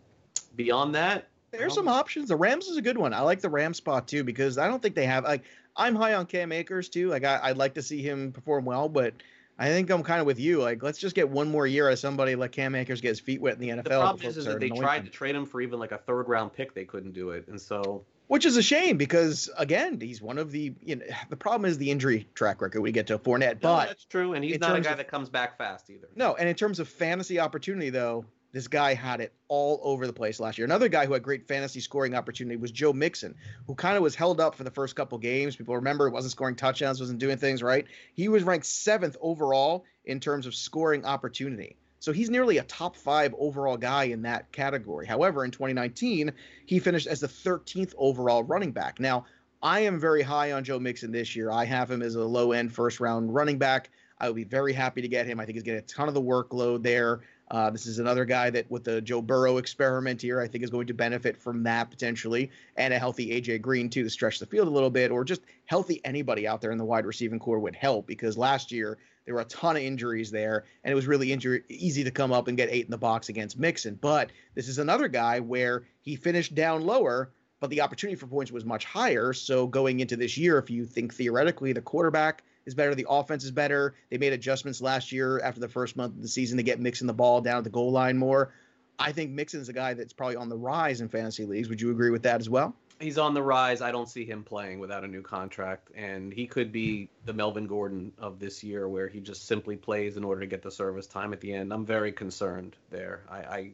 beyond that, There's some options. The Rams is a good one. I like the Rams spot too because I don't think they have like I'm high on Cam Akers too. Like I, I'd like to see him perform well, but I think I'm kind of with you. Like let's just get one more year out of somebody. Let Cam Akers get his feet wet in the NFL. the problem is, is that they tried him. to trade him for even like a third round pick, they couldn't do it, and so Which is a shame because again, he's one of the you know the problem is the injury track record we get to Fournette, no, but that's true, and he's not a guy of- that comes back fast either. No, and in terms of fantasy opportunity, though, this guy had it all over the place last year. Another guy who had great fantasy scoring opportunity was Joe Mixon, who kind of was held up for the first couple games. People remember it wasn't scoring touchdowns, wasn't doing things right. He was ranked seventh overall in terms of scoring opportunity. So he's nearly a top five overall guy in that category. However, in 2019, he finished as the 13th overall running back. Now, I am very high on Joe Mixon this year. I have him as a low end first round running back. I would be very happy to get him. I think he's getting a ton of the workload there. Uh, this is another guy that, with the Joe Burrow experiment here, I think is going to benefit from that potentially, and a healthy AJ Green too to stretch the field a little bit, or just healthy anybody out there in the wide receiving core would help because last year there were a ton of injuries there, and it was really injury easy to come up and get eight in the box against Mixon. But this is another guy where he finished down lower, but the opportunity for points was much higher. So going into this year, if you think theoretically the quarterback is better, the offense is better, they made adjustments last year after the first month of the season to get Mixon the ball down at the goal line more. I think Mixon's a guy that's probably on the rise in fantasy leagues. Would you agree with that as well? he's on the rise. I don't see him playing without a new contract, and he could be the Melvin Gordon of this year, where he just simply plays in order to get the service time at the end. I'm very concerned there. I, I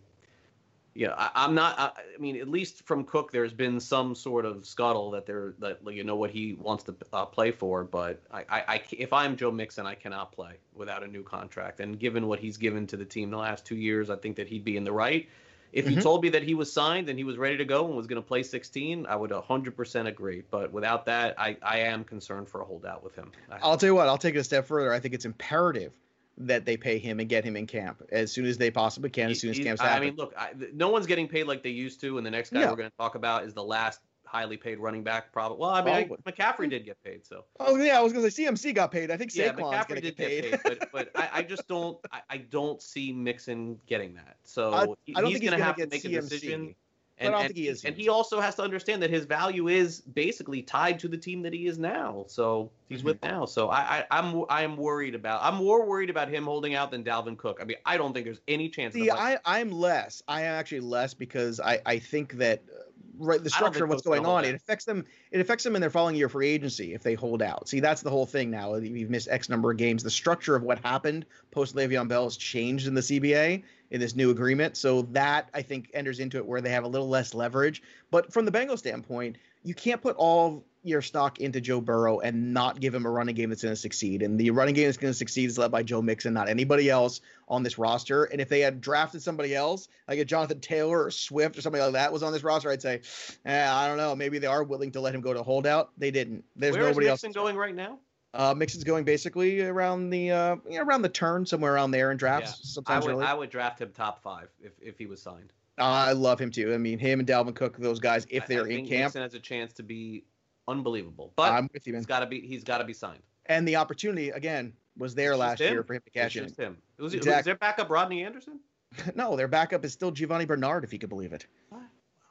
yeah, I, I'm not. I, I mean, at least from Cook, there's been some sort of scuttle that there that like, you know what he wants to uh, play for. But I, I, I, if I'm Joe Mixon, I cannot play without a new contract. And given what he's given to the team the last two years, I think that he'd be in the right. If you Mhm. told me that he was signed and he was ready to go and was going to play 16, I would 100% agree. But without that, I, I am concerned for a holdout with him. I'll tell you what, I'll take it a step further. I think it's imperative that they pay him and get him in camp as soon as they possibly can, as soon as camp's I mean, look, I, th- no one's getting paid like they used to, and the next guy Yeah. we're going to talk about is the last highly paid running back. Probably. Well, I mean, I, McCaffrey did get paid, so oh yeah, I was gonna say CMC got paid. I think yeah, Saquon's McCaffrey gonna did get paid. get paid, but but I, I just don't I, I don't see Mixon getting that. So I- don't he's gonna gonna have to make a decision. Don't think he is And he also has to understand that his value is basically tied to the team that he is now. So he's Mm-hmm. with now. So I, I I'm I am worried about. I'm more worried about him holding out than Dalvin Cook. I mean, I don't think there's any chance. See, I, I'm less. I am actually less because I, I think that uh, right the structure of what's going on out. it affects them. It affects them in their following year free agency if they hold out. See, that's the whole thing now. You've missed X number of games. The structure of what happened post Le'Veon Bell has changed in the CBA in this new agreement. So that I think enters into it where they have a little less leverage. But from the Bengals standpoint, you can't put all your stock into Joe Burrow and not give him a running game that's going to succeed. And the running game that's going to succeed is led by Joe Mixon, not anybody else on this roster. And if they had drafted somebody else, like a Jonathan Taylor or Swift or somebody like that was on this roster, I'd say, eh, I don't know. Maybe they are willing to let him go to holdout. They didn't. There's Where is nobody else. Mixon going right now? Uh, Mixon's going basically around the uh, you know, around the turn, somewhere around there in drafts. I Sometimes would early. I would draft him top five if, if he was signed. Uh, I love him too. I mean, him and Dalvin Cook, those guys, if I- they're I in camp, Mixon has a chance to be unbelievable. But I'm with you, man. He's got to be he's got to be signed. and the opportunity again was there last just year for him to It's cash in. just him. Was, it, was Exactly. their backup Rodney Anderson? no, their backup is still Giovani Bernard, if you could believe it.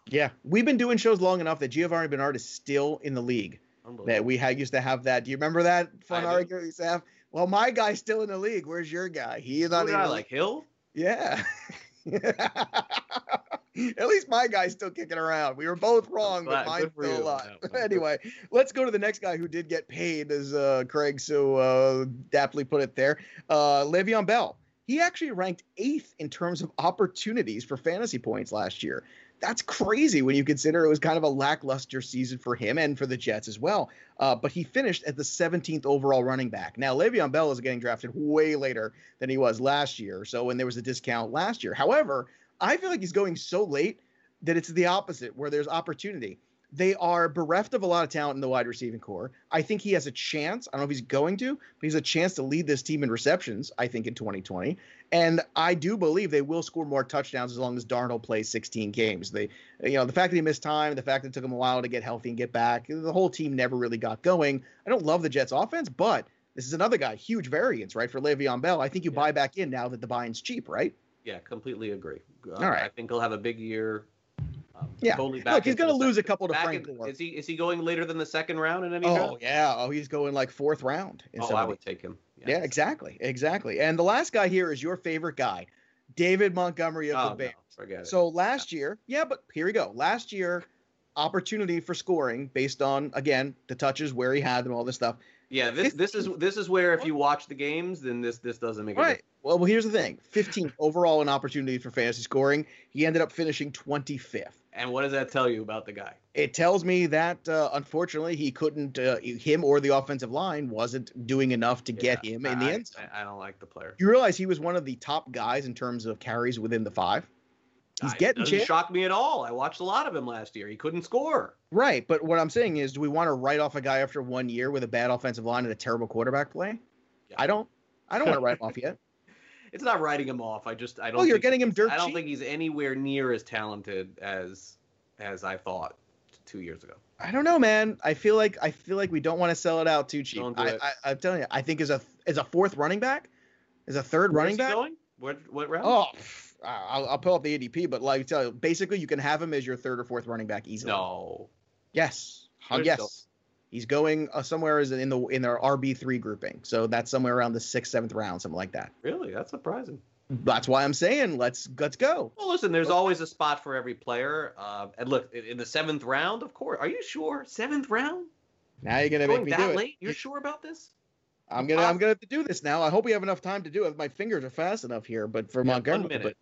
Yeah, we've been doing shows long enough that Giovani Bernard is still in the league. That we had used to have that. Do you remember that fun argument we used to have? Well, my guy's still in the league. Where's your guy? He is not in the like. Hill? Yeah. At least my guy's still kicking around. We were both wrong, but mine's still you. alive. No, anyway, let's go to the next guy who did get paid, as uh, Craig so uh, daptly put it there. Uh, Le'Veon Bell. He actually ranked eighth in terms of opportunities for fantasy points last year. That's crazy when you consider it was kind of a lackluster season for him and for the Jets as well. Uh, but he finished at the 17th overall running back. Now, Le'Veon Bell is getting drafted way later than he was last year. So when there was a discount last year. However, I feel like he's going so late that it's the opposite, where there's opportunity. They are bereft of a lot of talent in the wide receiving core. I think he has a chance. I don't know if he's going to, but he's a chance to lead this team in receptions, I think, in 2020. And I do believe they will score more touchdowns as long as Darnold plays 16 games. They, you know, the fact that he missed time, the fact that it took him a while to get healthy and get back, the whole team never really got going. I don't love the Jets offense, but this is another guy, huge variance, right, for Le'Veon Bell. I think you buy back in now that the buy-in's cheap, right? Yeah, completely agree. Uh, All right. I think he'll have a big year. Um, Yeah. totally Look, he's going to lose a couple to back Frank in-. Is he is he going later than the second round in any Oh draft? yeah. Oh, he's going like fourth round. in Oh, some I would take him. Yeah, exactly, exactly. And the last guy here is your favorite guy, David Montgomery of Oh, the no, Bears. forget it. So last year, yeah, but here we go. Last year, opportunity for scoring based on again the touches where he had them, all this stuff. Yeah, this this is this is where if you watch the games, then this this doesn't make a Right. difference. Well, well, here's the thing: 15th overall in opportunity for fantasy scoring. He ended up finishing 25th. And what does that tell you about the guy? It tells me that uh, unfortunately he couldn't, uh, him or the offensive line wasn't doing enough to get him in the end zone. I, I don't like the player. You realize he was one of the top guys in terms of carries within the five. He's It getting doesn't shock me at all. I watched a lot of him last year. He couldn't score. Right, but what I'm saying is, do we want to write off a guy after one year with a bad offensive line and a terrible quarterback play? I don't. I don't want to write him off yet. It's not writing him off. I just I don't. Well, you're think getting him dirt I don't cheap. think he's anywhere near as talented as as I thought two years ago. I don't know, man. I feel like I feel like we don't want to sell it out too cheap. Do I. I, I'm telling you, I think as a as a fourth running back, as a third running Where's back. going? What what round? Oh, I'll, I'll pull up the ADP, but like I tell you, basically you can have him as your third or fourth running back easily. no. Yes. Yes. Going? He's going uh, somewhere is in the in their RB three grouping, so that's somewhere around the sixth, seventh round, something like that. Really? That's surprising. That's why I'm saying let's let's go. Well, listen, there's always a spot for every player. Uh, and look, in in the seventh round, of course. Are you sure? Seventh round? Now you're gonna make me that do it. late? You're sure about this? I'm gonna I'm gonna have to do this now. I hope we have enough time to do it. My fingers are fast enough here, but for Yeah, one Montgomery, minute.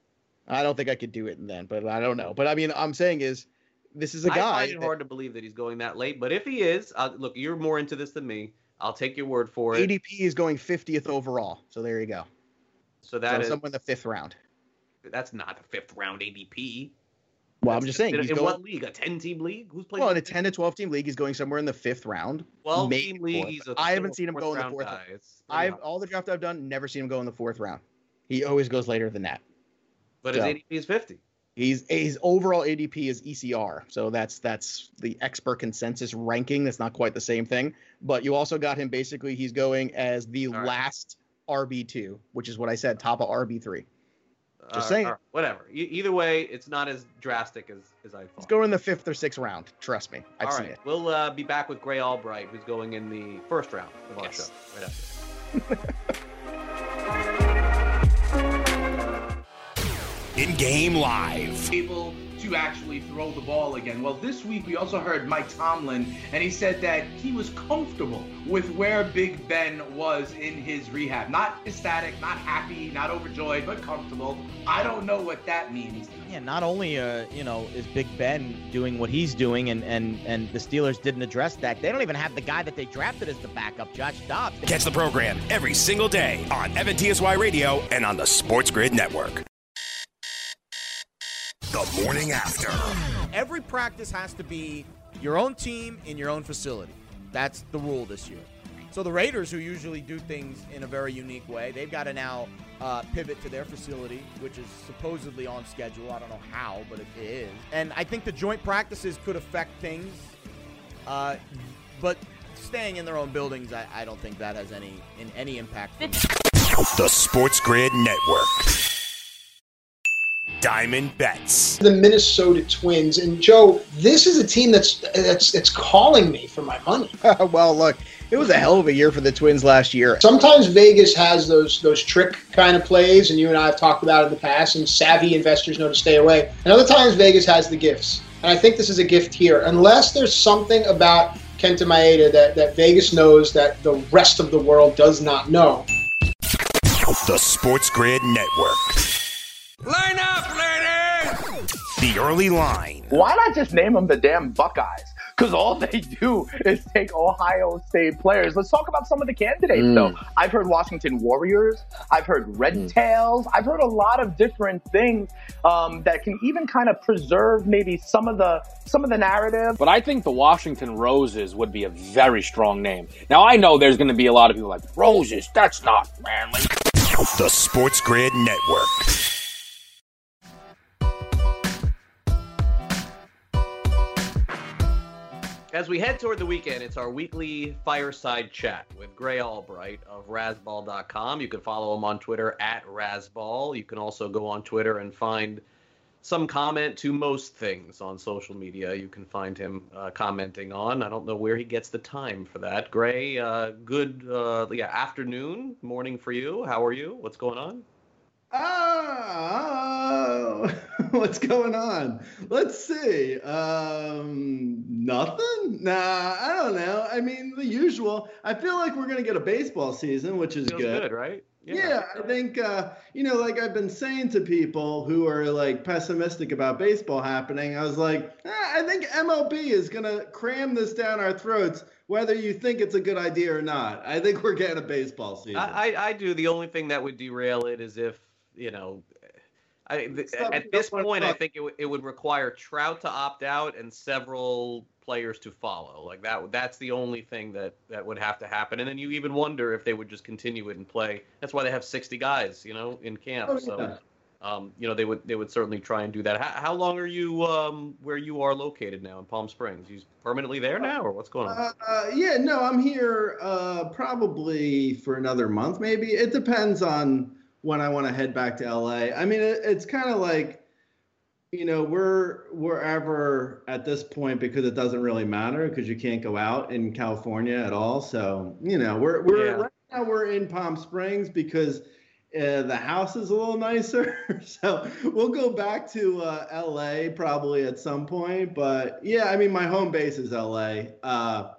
but I don't think I could do it then. But I don't know. But I mean, I'm saying is this is a guy. I find it that- hard to believe that he's going that late, but if he is, uh, look, you're more into this than me. I'll take your word for it. ADP is going 50th overall. So there you go. So that so is someone in the fifth round. that's not a fifth round ADP. Well, I'm just saying. In, going, what league? A 10 team league? Who's playing? well, in a 10 to 12 team league, he's going somewhere in the fifth round. 12 maybe team league. He's a I haven't seen him go in the fourth. guy. Pretty I've all the draft I've done, never seen him go in the fourth round. He always goes later than that. but his ADP is 50. He's his overall ADP is ECR, so that's that's the expert consensus ranking. That's not quite the same thing, but you also got him basically. He's going as the right. last RB two, which is what I said, top of RB three. Just Uh, saying. or whatever. E- either way, it's not as drastic as, as I thought. Let's go in the fifth or sixth round. Trust me, I've All seen right, it. we'll uh, be back with Gray Albright, who's going in the first round of our Yes. show. Right after. In game live. able to actually throw the ball again. Well, this week we also heard Mike Tomlin, and he said that he was comfortable with where Big Ben was in his rehab. Not ecstatic, not happy, not overjoyed, but comfortable. I don't know what that means. Yeah, not only uh, you know is Big Ben doing what he's doing, and and and the Steelers didn't address that. They don't even have the guy that they drafted as the backup, Josh Dobbs. Catch the program every single day on FNTSY Radio and on the Sports Grid Network. Morning after. Every practice has to be your own team in your own facility. That's the rule this year. So the Raiders, who usually do things in a very unique way, they've got to now uh, pivot to their facility, which is supposedly on schedule. I don't know how, but it is. And I think the joint practices could affect things. Uh, but staying in their own buildings, I, I don't think that has any in any impact. The Sports Grid Network. Diamond Bets. The Minnesota Twins and Joe, this is a team that's that's that's calling me for my money. well, look, it was a hell of a year for the Twins last year. Sometimes Vegas has those those trick kind of plays, and you and I have talked about it in the past, and savvy investors know to stay away. And other times Vegas has the gifts, and I think this is a gift here. Unless there's something about Kenta Maeda that, that Vegas knows that the rest of the world does not know. The Sports Grid Network. Line up, ladies! The early line. Why not just name them the damn Buckeyes? Because all they do is take Ohio State players. Let's talk about some of the candidates, Mm. though. I've heard Washington Warriors. I've heard Red Tails. I've heard a lot of different things um, that can even kind of preserve maybe some of the some of the narrative. But I think the Washington Roses would be a very strong name. Now I know there's going to be a lot of people like Roses. That's not manly. The Sports Grid Network. As we head toward the weekend, it's our weekly fireside chat with Gray Albright of Razball.com. You can follow him on Twitter at Razball. You can also go on Twitter and find some comment to most things on social media. You can find him uh, commenting on. I don't know where he gets the time for that. Gray, uh, good uh, yeah afternoon, morning for you. How are you? What's going on? Oh, what's going on? Let's see. Um, nothing? Nah, I don't know. I mean, the usual. I feel like we're gonna get a baseball season, which is Feels good. good, right? Yeah. I think uh, you know, like I've been saying to people who are like pessimistic about baseball happening. I was like, eh, I think MLB is gonna cram this down our throats, whether you think it's a good idea or not. I think we're getting a baseball season. I, I, I do. The only thing that would derail it is if you know. I, th- at this point, I think it, w- it would require Trout to opt out and several players to follow. Like that. That's the only thing that that would have to happen. And then you even wonder if they would just continue it and play. That's why they have 60 guys, you know, in camp. Oh, so. yeah. Um, you know they would they would certainly try and do that. How, how long are you um, where you are located now in Palm Springs? You permanently there now, or what's going on? Uh, uh, yeah, no, I'm here uh, probably for another month, maybe. It depends on when I want to head back to LA. I mean, it, it's kind of like, you know, we're wherever at this point because it doesn't really matter because you can't go out in California at all. So, you know, we're we're Yeah. right now we're in Palm Springs because uh, the house is a little nicer. so we'll go back to uh, LA probably at some point. But yeah, I mean, my home base is LA. Uh,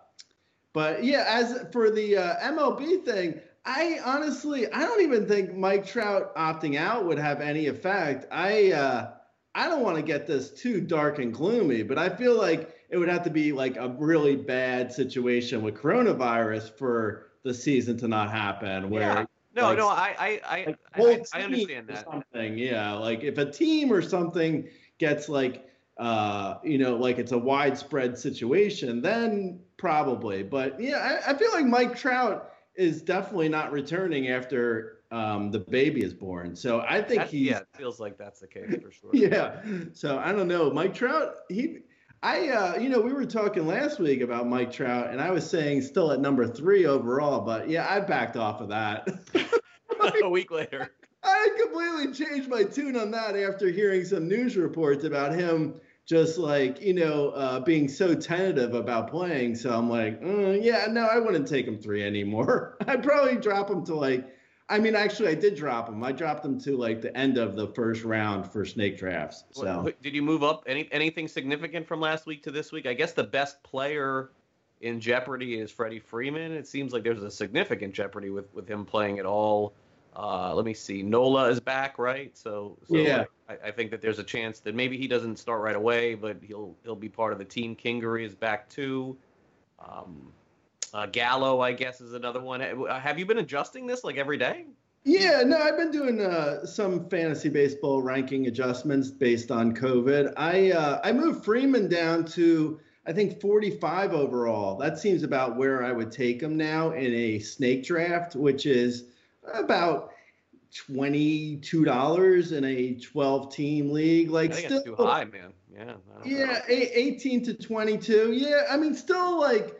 but yeah, as for the uh, MLB thing, I honestly, I don't even think Mike Trout opting out would have any effect. I, uh, I don't want to get this too dark and gloomy, but I feel like it would have to be like a really bad situation with coronavirus for the season to not happen. Where Yeah. No, like, no, I I I, like, I, I, understand that. Something, yeah. Like if a team or something gets like, uh, you know, like it's a widespread situation, then probably. But yeah, I, I feel like Mike Trout is definitely not returning after um, the baby is born. So I think he yeah, it feels like that's the case for sure. yeah. So I don't know. Mike Trout, he I uh you know, we were talking last week about Mike Trout and I was saying still at number 3 overall, but yeah, I backed off of that. a week later. I completely changed my tune on that after hearing some news reports about him just like you know uh, being so tentative about playing. So I'm like, mm, yeah, no, I wouldn't take him three anymore. I'd probably drop him to like. I mean, actually, I did drop him. I dropped him to like the end of the first round for snake drafts. So Did you move up any anything significant from last week to this week? I guess the best player in Jeopardy is Freddie Freeman. It seems like there's a significant Jeopardy with with him playing at all. Uh, let me see. Nola is back, right? So, so Yeah. I, I think that there's a chance that maybe he doesn't start right away, but he'll he'll be part of the team. Kingery is back too. Um, uh, Gallo, I guess, is another one. Uh, Have you been adjusting this like every day? Yeah, no, I've been doing uh, some fantasy baseball ranking adjustments based on COVID. I uh, I moved Freeman down to I think 45 overall. That seems about where I would take him now in a snake draft, which is about twenty-two dollars in a 12-team league. Like I think still, it's too high, man. Yeah. I don't know. yeah, eight- 18 to 22. Yeah, I mean, still like,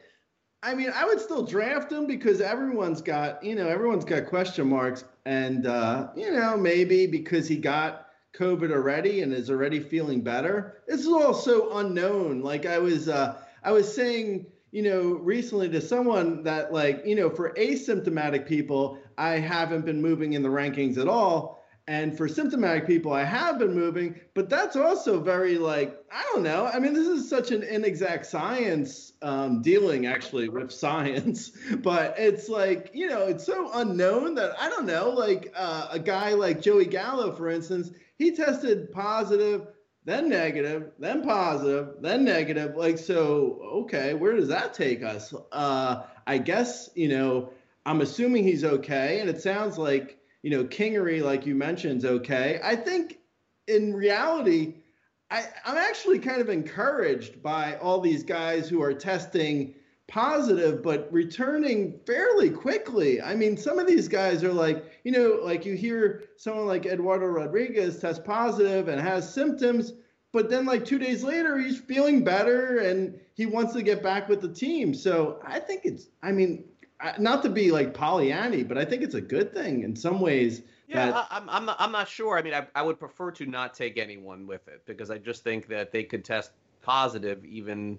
I mean, I would still draft him because everyone's got, you know, everyone's got question marks. And, uh, you know, maybe because he got COVID already and is already feeling better. It's all so unknown. Like I was, uh, I was saying, you know, recently to someone that, like, you know, for asymptomatic people, I haven't been moving in the rankings at all. And for symptomatic people, I have been moving, but that's also very like I don't know. I mean, this is such an inexact science um, dealing actually with science, but it's like you know, it's so unknown that I don't know. Like uh, a guy like Joey Gallo, for instance, he tested positive, then negative, then positive, then negative. Like so, okay, where does that take us? Uh, I guess you know, I'm assuming he's okay, and it sounds like you know, Kingery, like you mentioned, is okay. I think in reality, I, I'm actually kind of encouraged by all these guys who are testing positive but returning fairly quickly. I mean, some of these guys are like, you know, like you hear someone like Eduardo Rodriguez test positive and has symptoms, but then like two days later, he's feeling better and he wants to get back with the team. So I think it's, I mean, not to be like Pollyanny, but I think it's a good thing in some ways. Yeah, that, I, I'm, I'm, not, I'm not sure. I mean, I, I would prefer to not take anyone with it because I just think that they could test positive even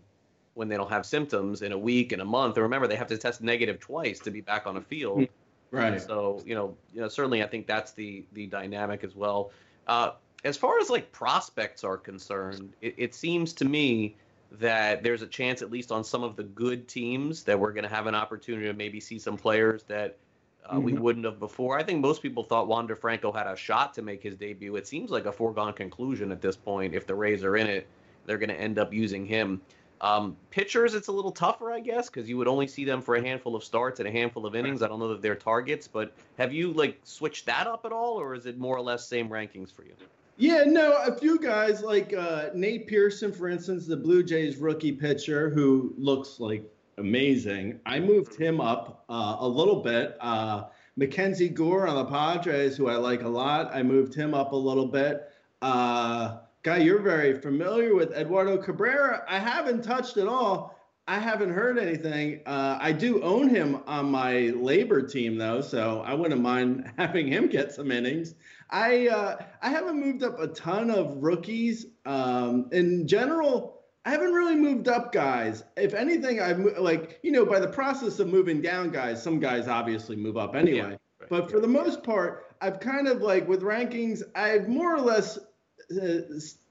when they don't have symptoms in a week, in a month. And remember, they have to test negative twice to be back on a field. Right. So you know, you know, certainly I think that's the the dynamic as well. Uh, as far as like prospects are concerned, it, it seems to me that there's a chance, at least on some of the good teams, that we're going to have an opportunity to maybe see some players that uh, we Mhm. wouldn't have before. I think most people thought Wander Franco had a shot to make his debut. It seems like a foregone conclusion at this point. If the Rays are in it, they're going to end up using him. Um, pitchers, it's a little tougher, I guess, because you would only see them for a handful of starts and a handful of innings. I don't know that they're targets, but have you like switched that up at all, or is it more or less same rankings for you? Yeah, no, a few guys like uh, Nate Pearson, for instance, the Blue Jays rookie pitcher who looks like amazing. I moved him up uh, a little bit. Uh, Mackenzie Gore on the Padres, who I like a lot, I moved him up a little bit. Uh, guy you're very familiar with, Eduardo Cabrera, I haven't touched at all. I haven't heard anything. Uh, I do own him on my labor team though, so I wouldn't mind having him get some innings. I uh, I haven't moved up a ton of rookies. Um, in general, I haven't really moved up guys. If anything, I've like you know by the process of moving down guys, some guys obviously move up anyway. but for the most part, I've kind of like with rankings, I've more or less uh,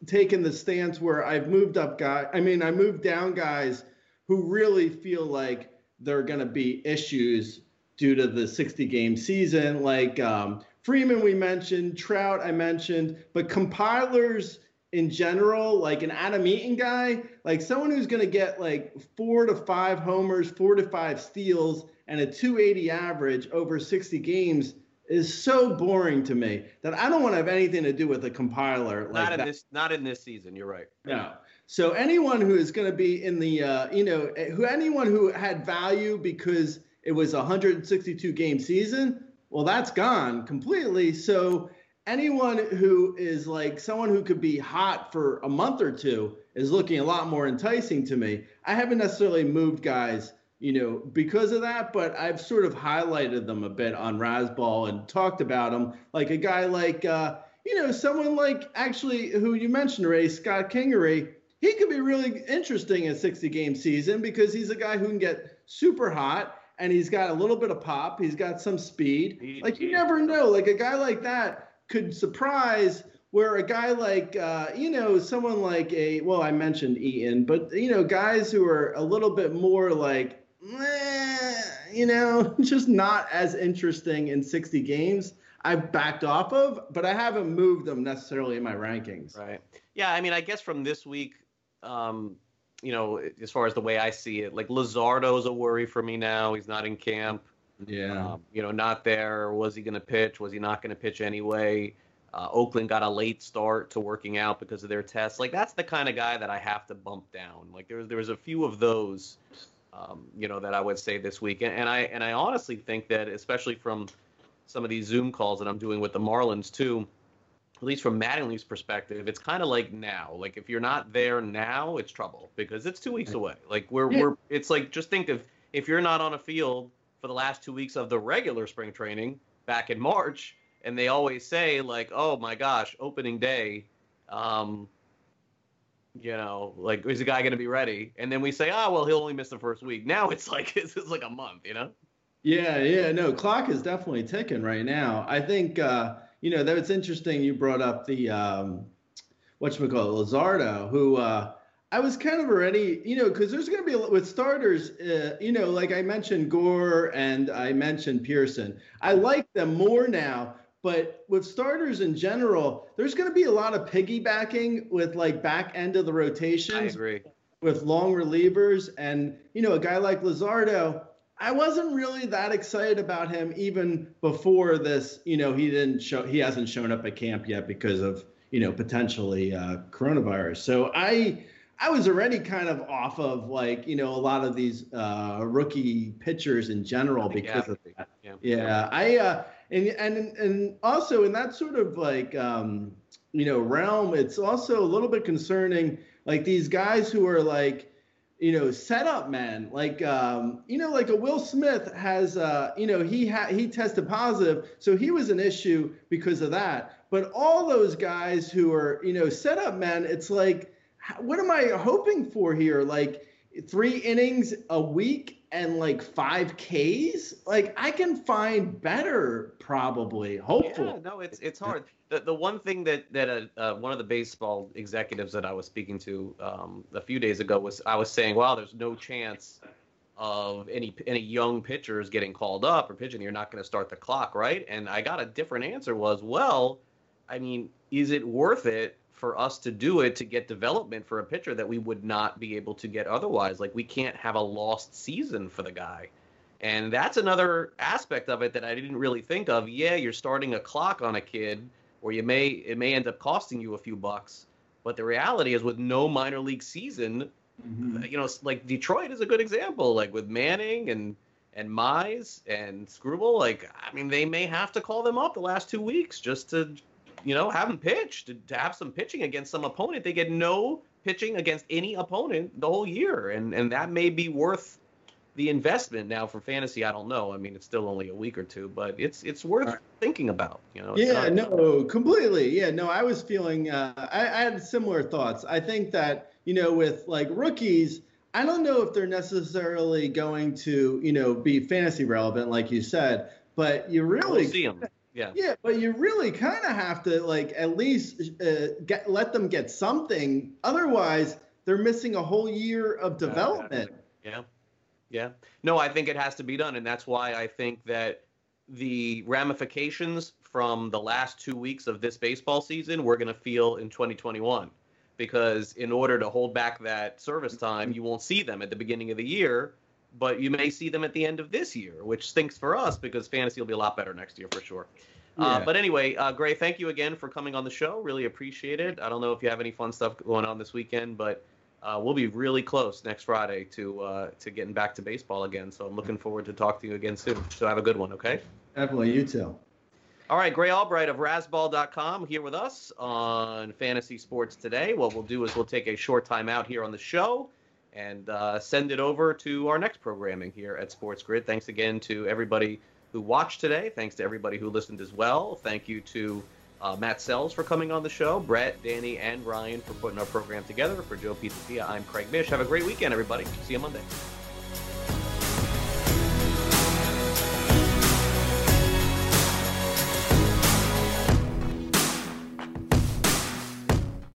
taken the stance where I've moved up guys. I mean, I moved down guys who really feel like there are going to be issues due to the 60 game season. Like um, Freeman, we mentioned, Trout, I mentioned, but compilers in general, like an Adam Eaton guy, like someone who's going to get like four to five homers, four to five steals, and a 280 average over 60 games is so boring to me that I don't want to have anything to do with a compiler like not in that. this, not in this season. You're right. No. So anyone who is going to be in the, uh, you know, eh, who anyone who had value because it was a 162 game season, well, that's gone completely. So anyone who is like someone who could be hot for a month or two is looking a lot more enticing to me. I haven't necessarily moved guys you know, because of that. But I've sort of highlighted them a bit on Razball and talked about them, like a guy like, uh, you know, someone like actually who you mentioned, Ray Scott Kingery. He could be really interesting in a 60 game season because he's a guy who can get super hot and he's got a little bit of pop. He's got some speed. Like you never know. Like a guy like that could surprise where a guy like uh, you know someone like a well I mentioned Eaton, but you know guys who are a little bit more like eh, you know just not as interesting in 60 games. I've backed off of, but I haven't moved them necessarily in my rankings. Right. Yeah, I mean, I guess from this week, um, you know, as far as the way I see it, like Luzardo's a worry for me now. He's not in camp. Yeah. Um, you know, not there. Was he going to pitch? Was he not going to pitch anyway? Uh, Oakland got a late start to working out because of their tests. Like that's the kind of guy that I have to bump down. Like there was there was a few of those, um, you know, that I would say this week, and, and I and I honestly think that especially from some of these Zoom calls that I'm doing with the Marlins too, at least from Mattingly's perspective, it's kind of like now. Like if you're not there now, it's trouble because it's two weeks away. Like we're Yeah. we're it's like just think of if you're not on a field for the last two weeks of the regular spring training back in March, and they always say like, oh my gosh, opening day, um, you know, like is the guy going to be ready? And then we say, oh well, he'll only miss the first week. Now it's like it's, it's like a month, you know. Yeah, yeah, no, clock is definitely ticking right now. I think uh, you know that was interesting. You brought up the um, what you call Luzardo, who uh, I was kind of already, you know, because there's going to be a, with starters, uh, you know, like I mentioned Gore and I mentioned Pearson. I like them more now, but with starters in general, there's going to be a lot of piggybacking with like back end of the rotations I agree. with long relievers. And, you know, a guy like Lazardo, I wasn't really that excited about him even before this. You know, he didn't show, he hasn't shown up at camp yet because of, you know, potentially uh, coronavirus. So I, I was already kind of off of like, you know, a lot of these uh, rookie pitchers in general because of that. Yeah. Yeah, I uh, and and and also in that sort of like um, you know realm, it's also a little bit concerning. Like these guys who are like, you know, setup men. Like um, you know, like a Will Smith has uh, you know, he had he tested positive, so he was an issue because of that. But all those guys who are you know setup men, it's like, what am I hoping for here? Like three innings a week and like five Ks, like I can find better probably, hopefully. Yeah, no, it's it's hard. The the one thing that that uh, uh, one of the baseball executives that I was speaking to um, a few days ago was I was saying, wow, there's no chance of any any young pitchers getting called up or pitching. You're not going to start the clock, right? And I got a different answer. Was well, I mean, is it worth it for us to do it to get development for a pitcher that we would not be able to get otherwise? Like we can't have a lost season for the guy. And that's another aspect of it that I didn't really think of. Yeah, you're starting a clock on a kid, or you may it may end up costing you a few bucks. But the reality is, with no minor league season, mm-hmm. you know, like Detroit is a good example. Like with Manning and and Mize and Skubal, like I mean, they may have to call them up the last two weeks just to, you know, have them pitch to, to have some pitching against some opponent. They get no pitching against any opponent the whole year, and and that may be worth the investment now for fantasy. I don't know. I mean, it's still only a week or two, but it's it's worth thinking about. You know. Yeah, not- no, completely. Yeah, no, I was feeling, uh, I, I had similar thoughts. I think that, you know, with like rookies, I don't know if they're necessarily going to, you know, be fantasy relevant, like you said, but you really We'll see 'em. Yeah. Yeah, but you really kind of have to like at least uh, get let them get something. Otherwise, they're missing a whole year of development. Yeah. Yeah. No, I think it has to be done. And that's why I think that the ramifications from the last two weeks of this baseball season we're going to feel in 2021. Because in order to hold back that service time, you won't see them at the beginning of the year, but you may see them at the end of this year, which stinks for us because fantasy will be a lot better next year for sure. Uh, but anyway, uh, Gray, thank you again for coming on the show. Really appreciate it. I don't know if you have any fun stuff going on this weekend, but uh, we'll be really close next Friday to uh, to getting back to baseball again. So I'm looking forward to talking to you again soon. So have a good one, okay? Definitely, you too. All right, Gray Albright of Razball.com here with us on Fantasy Sports today. What we'll do is we'll take a short time out here on the show, and uh, send it over to our next programming here at Sports Grid. Thanks again to everybody who watched today. Thanks to everybody who listened as well. Thank you to uh, Matt Sells for coming on the show, Brett, Danny, and Ryan for putting our program together. For Joe Pisapia, I'm Craig Mish. Have a great weekend, everybody. See you Monday.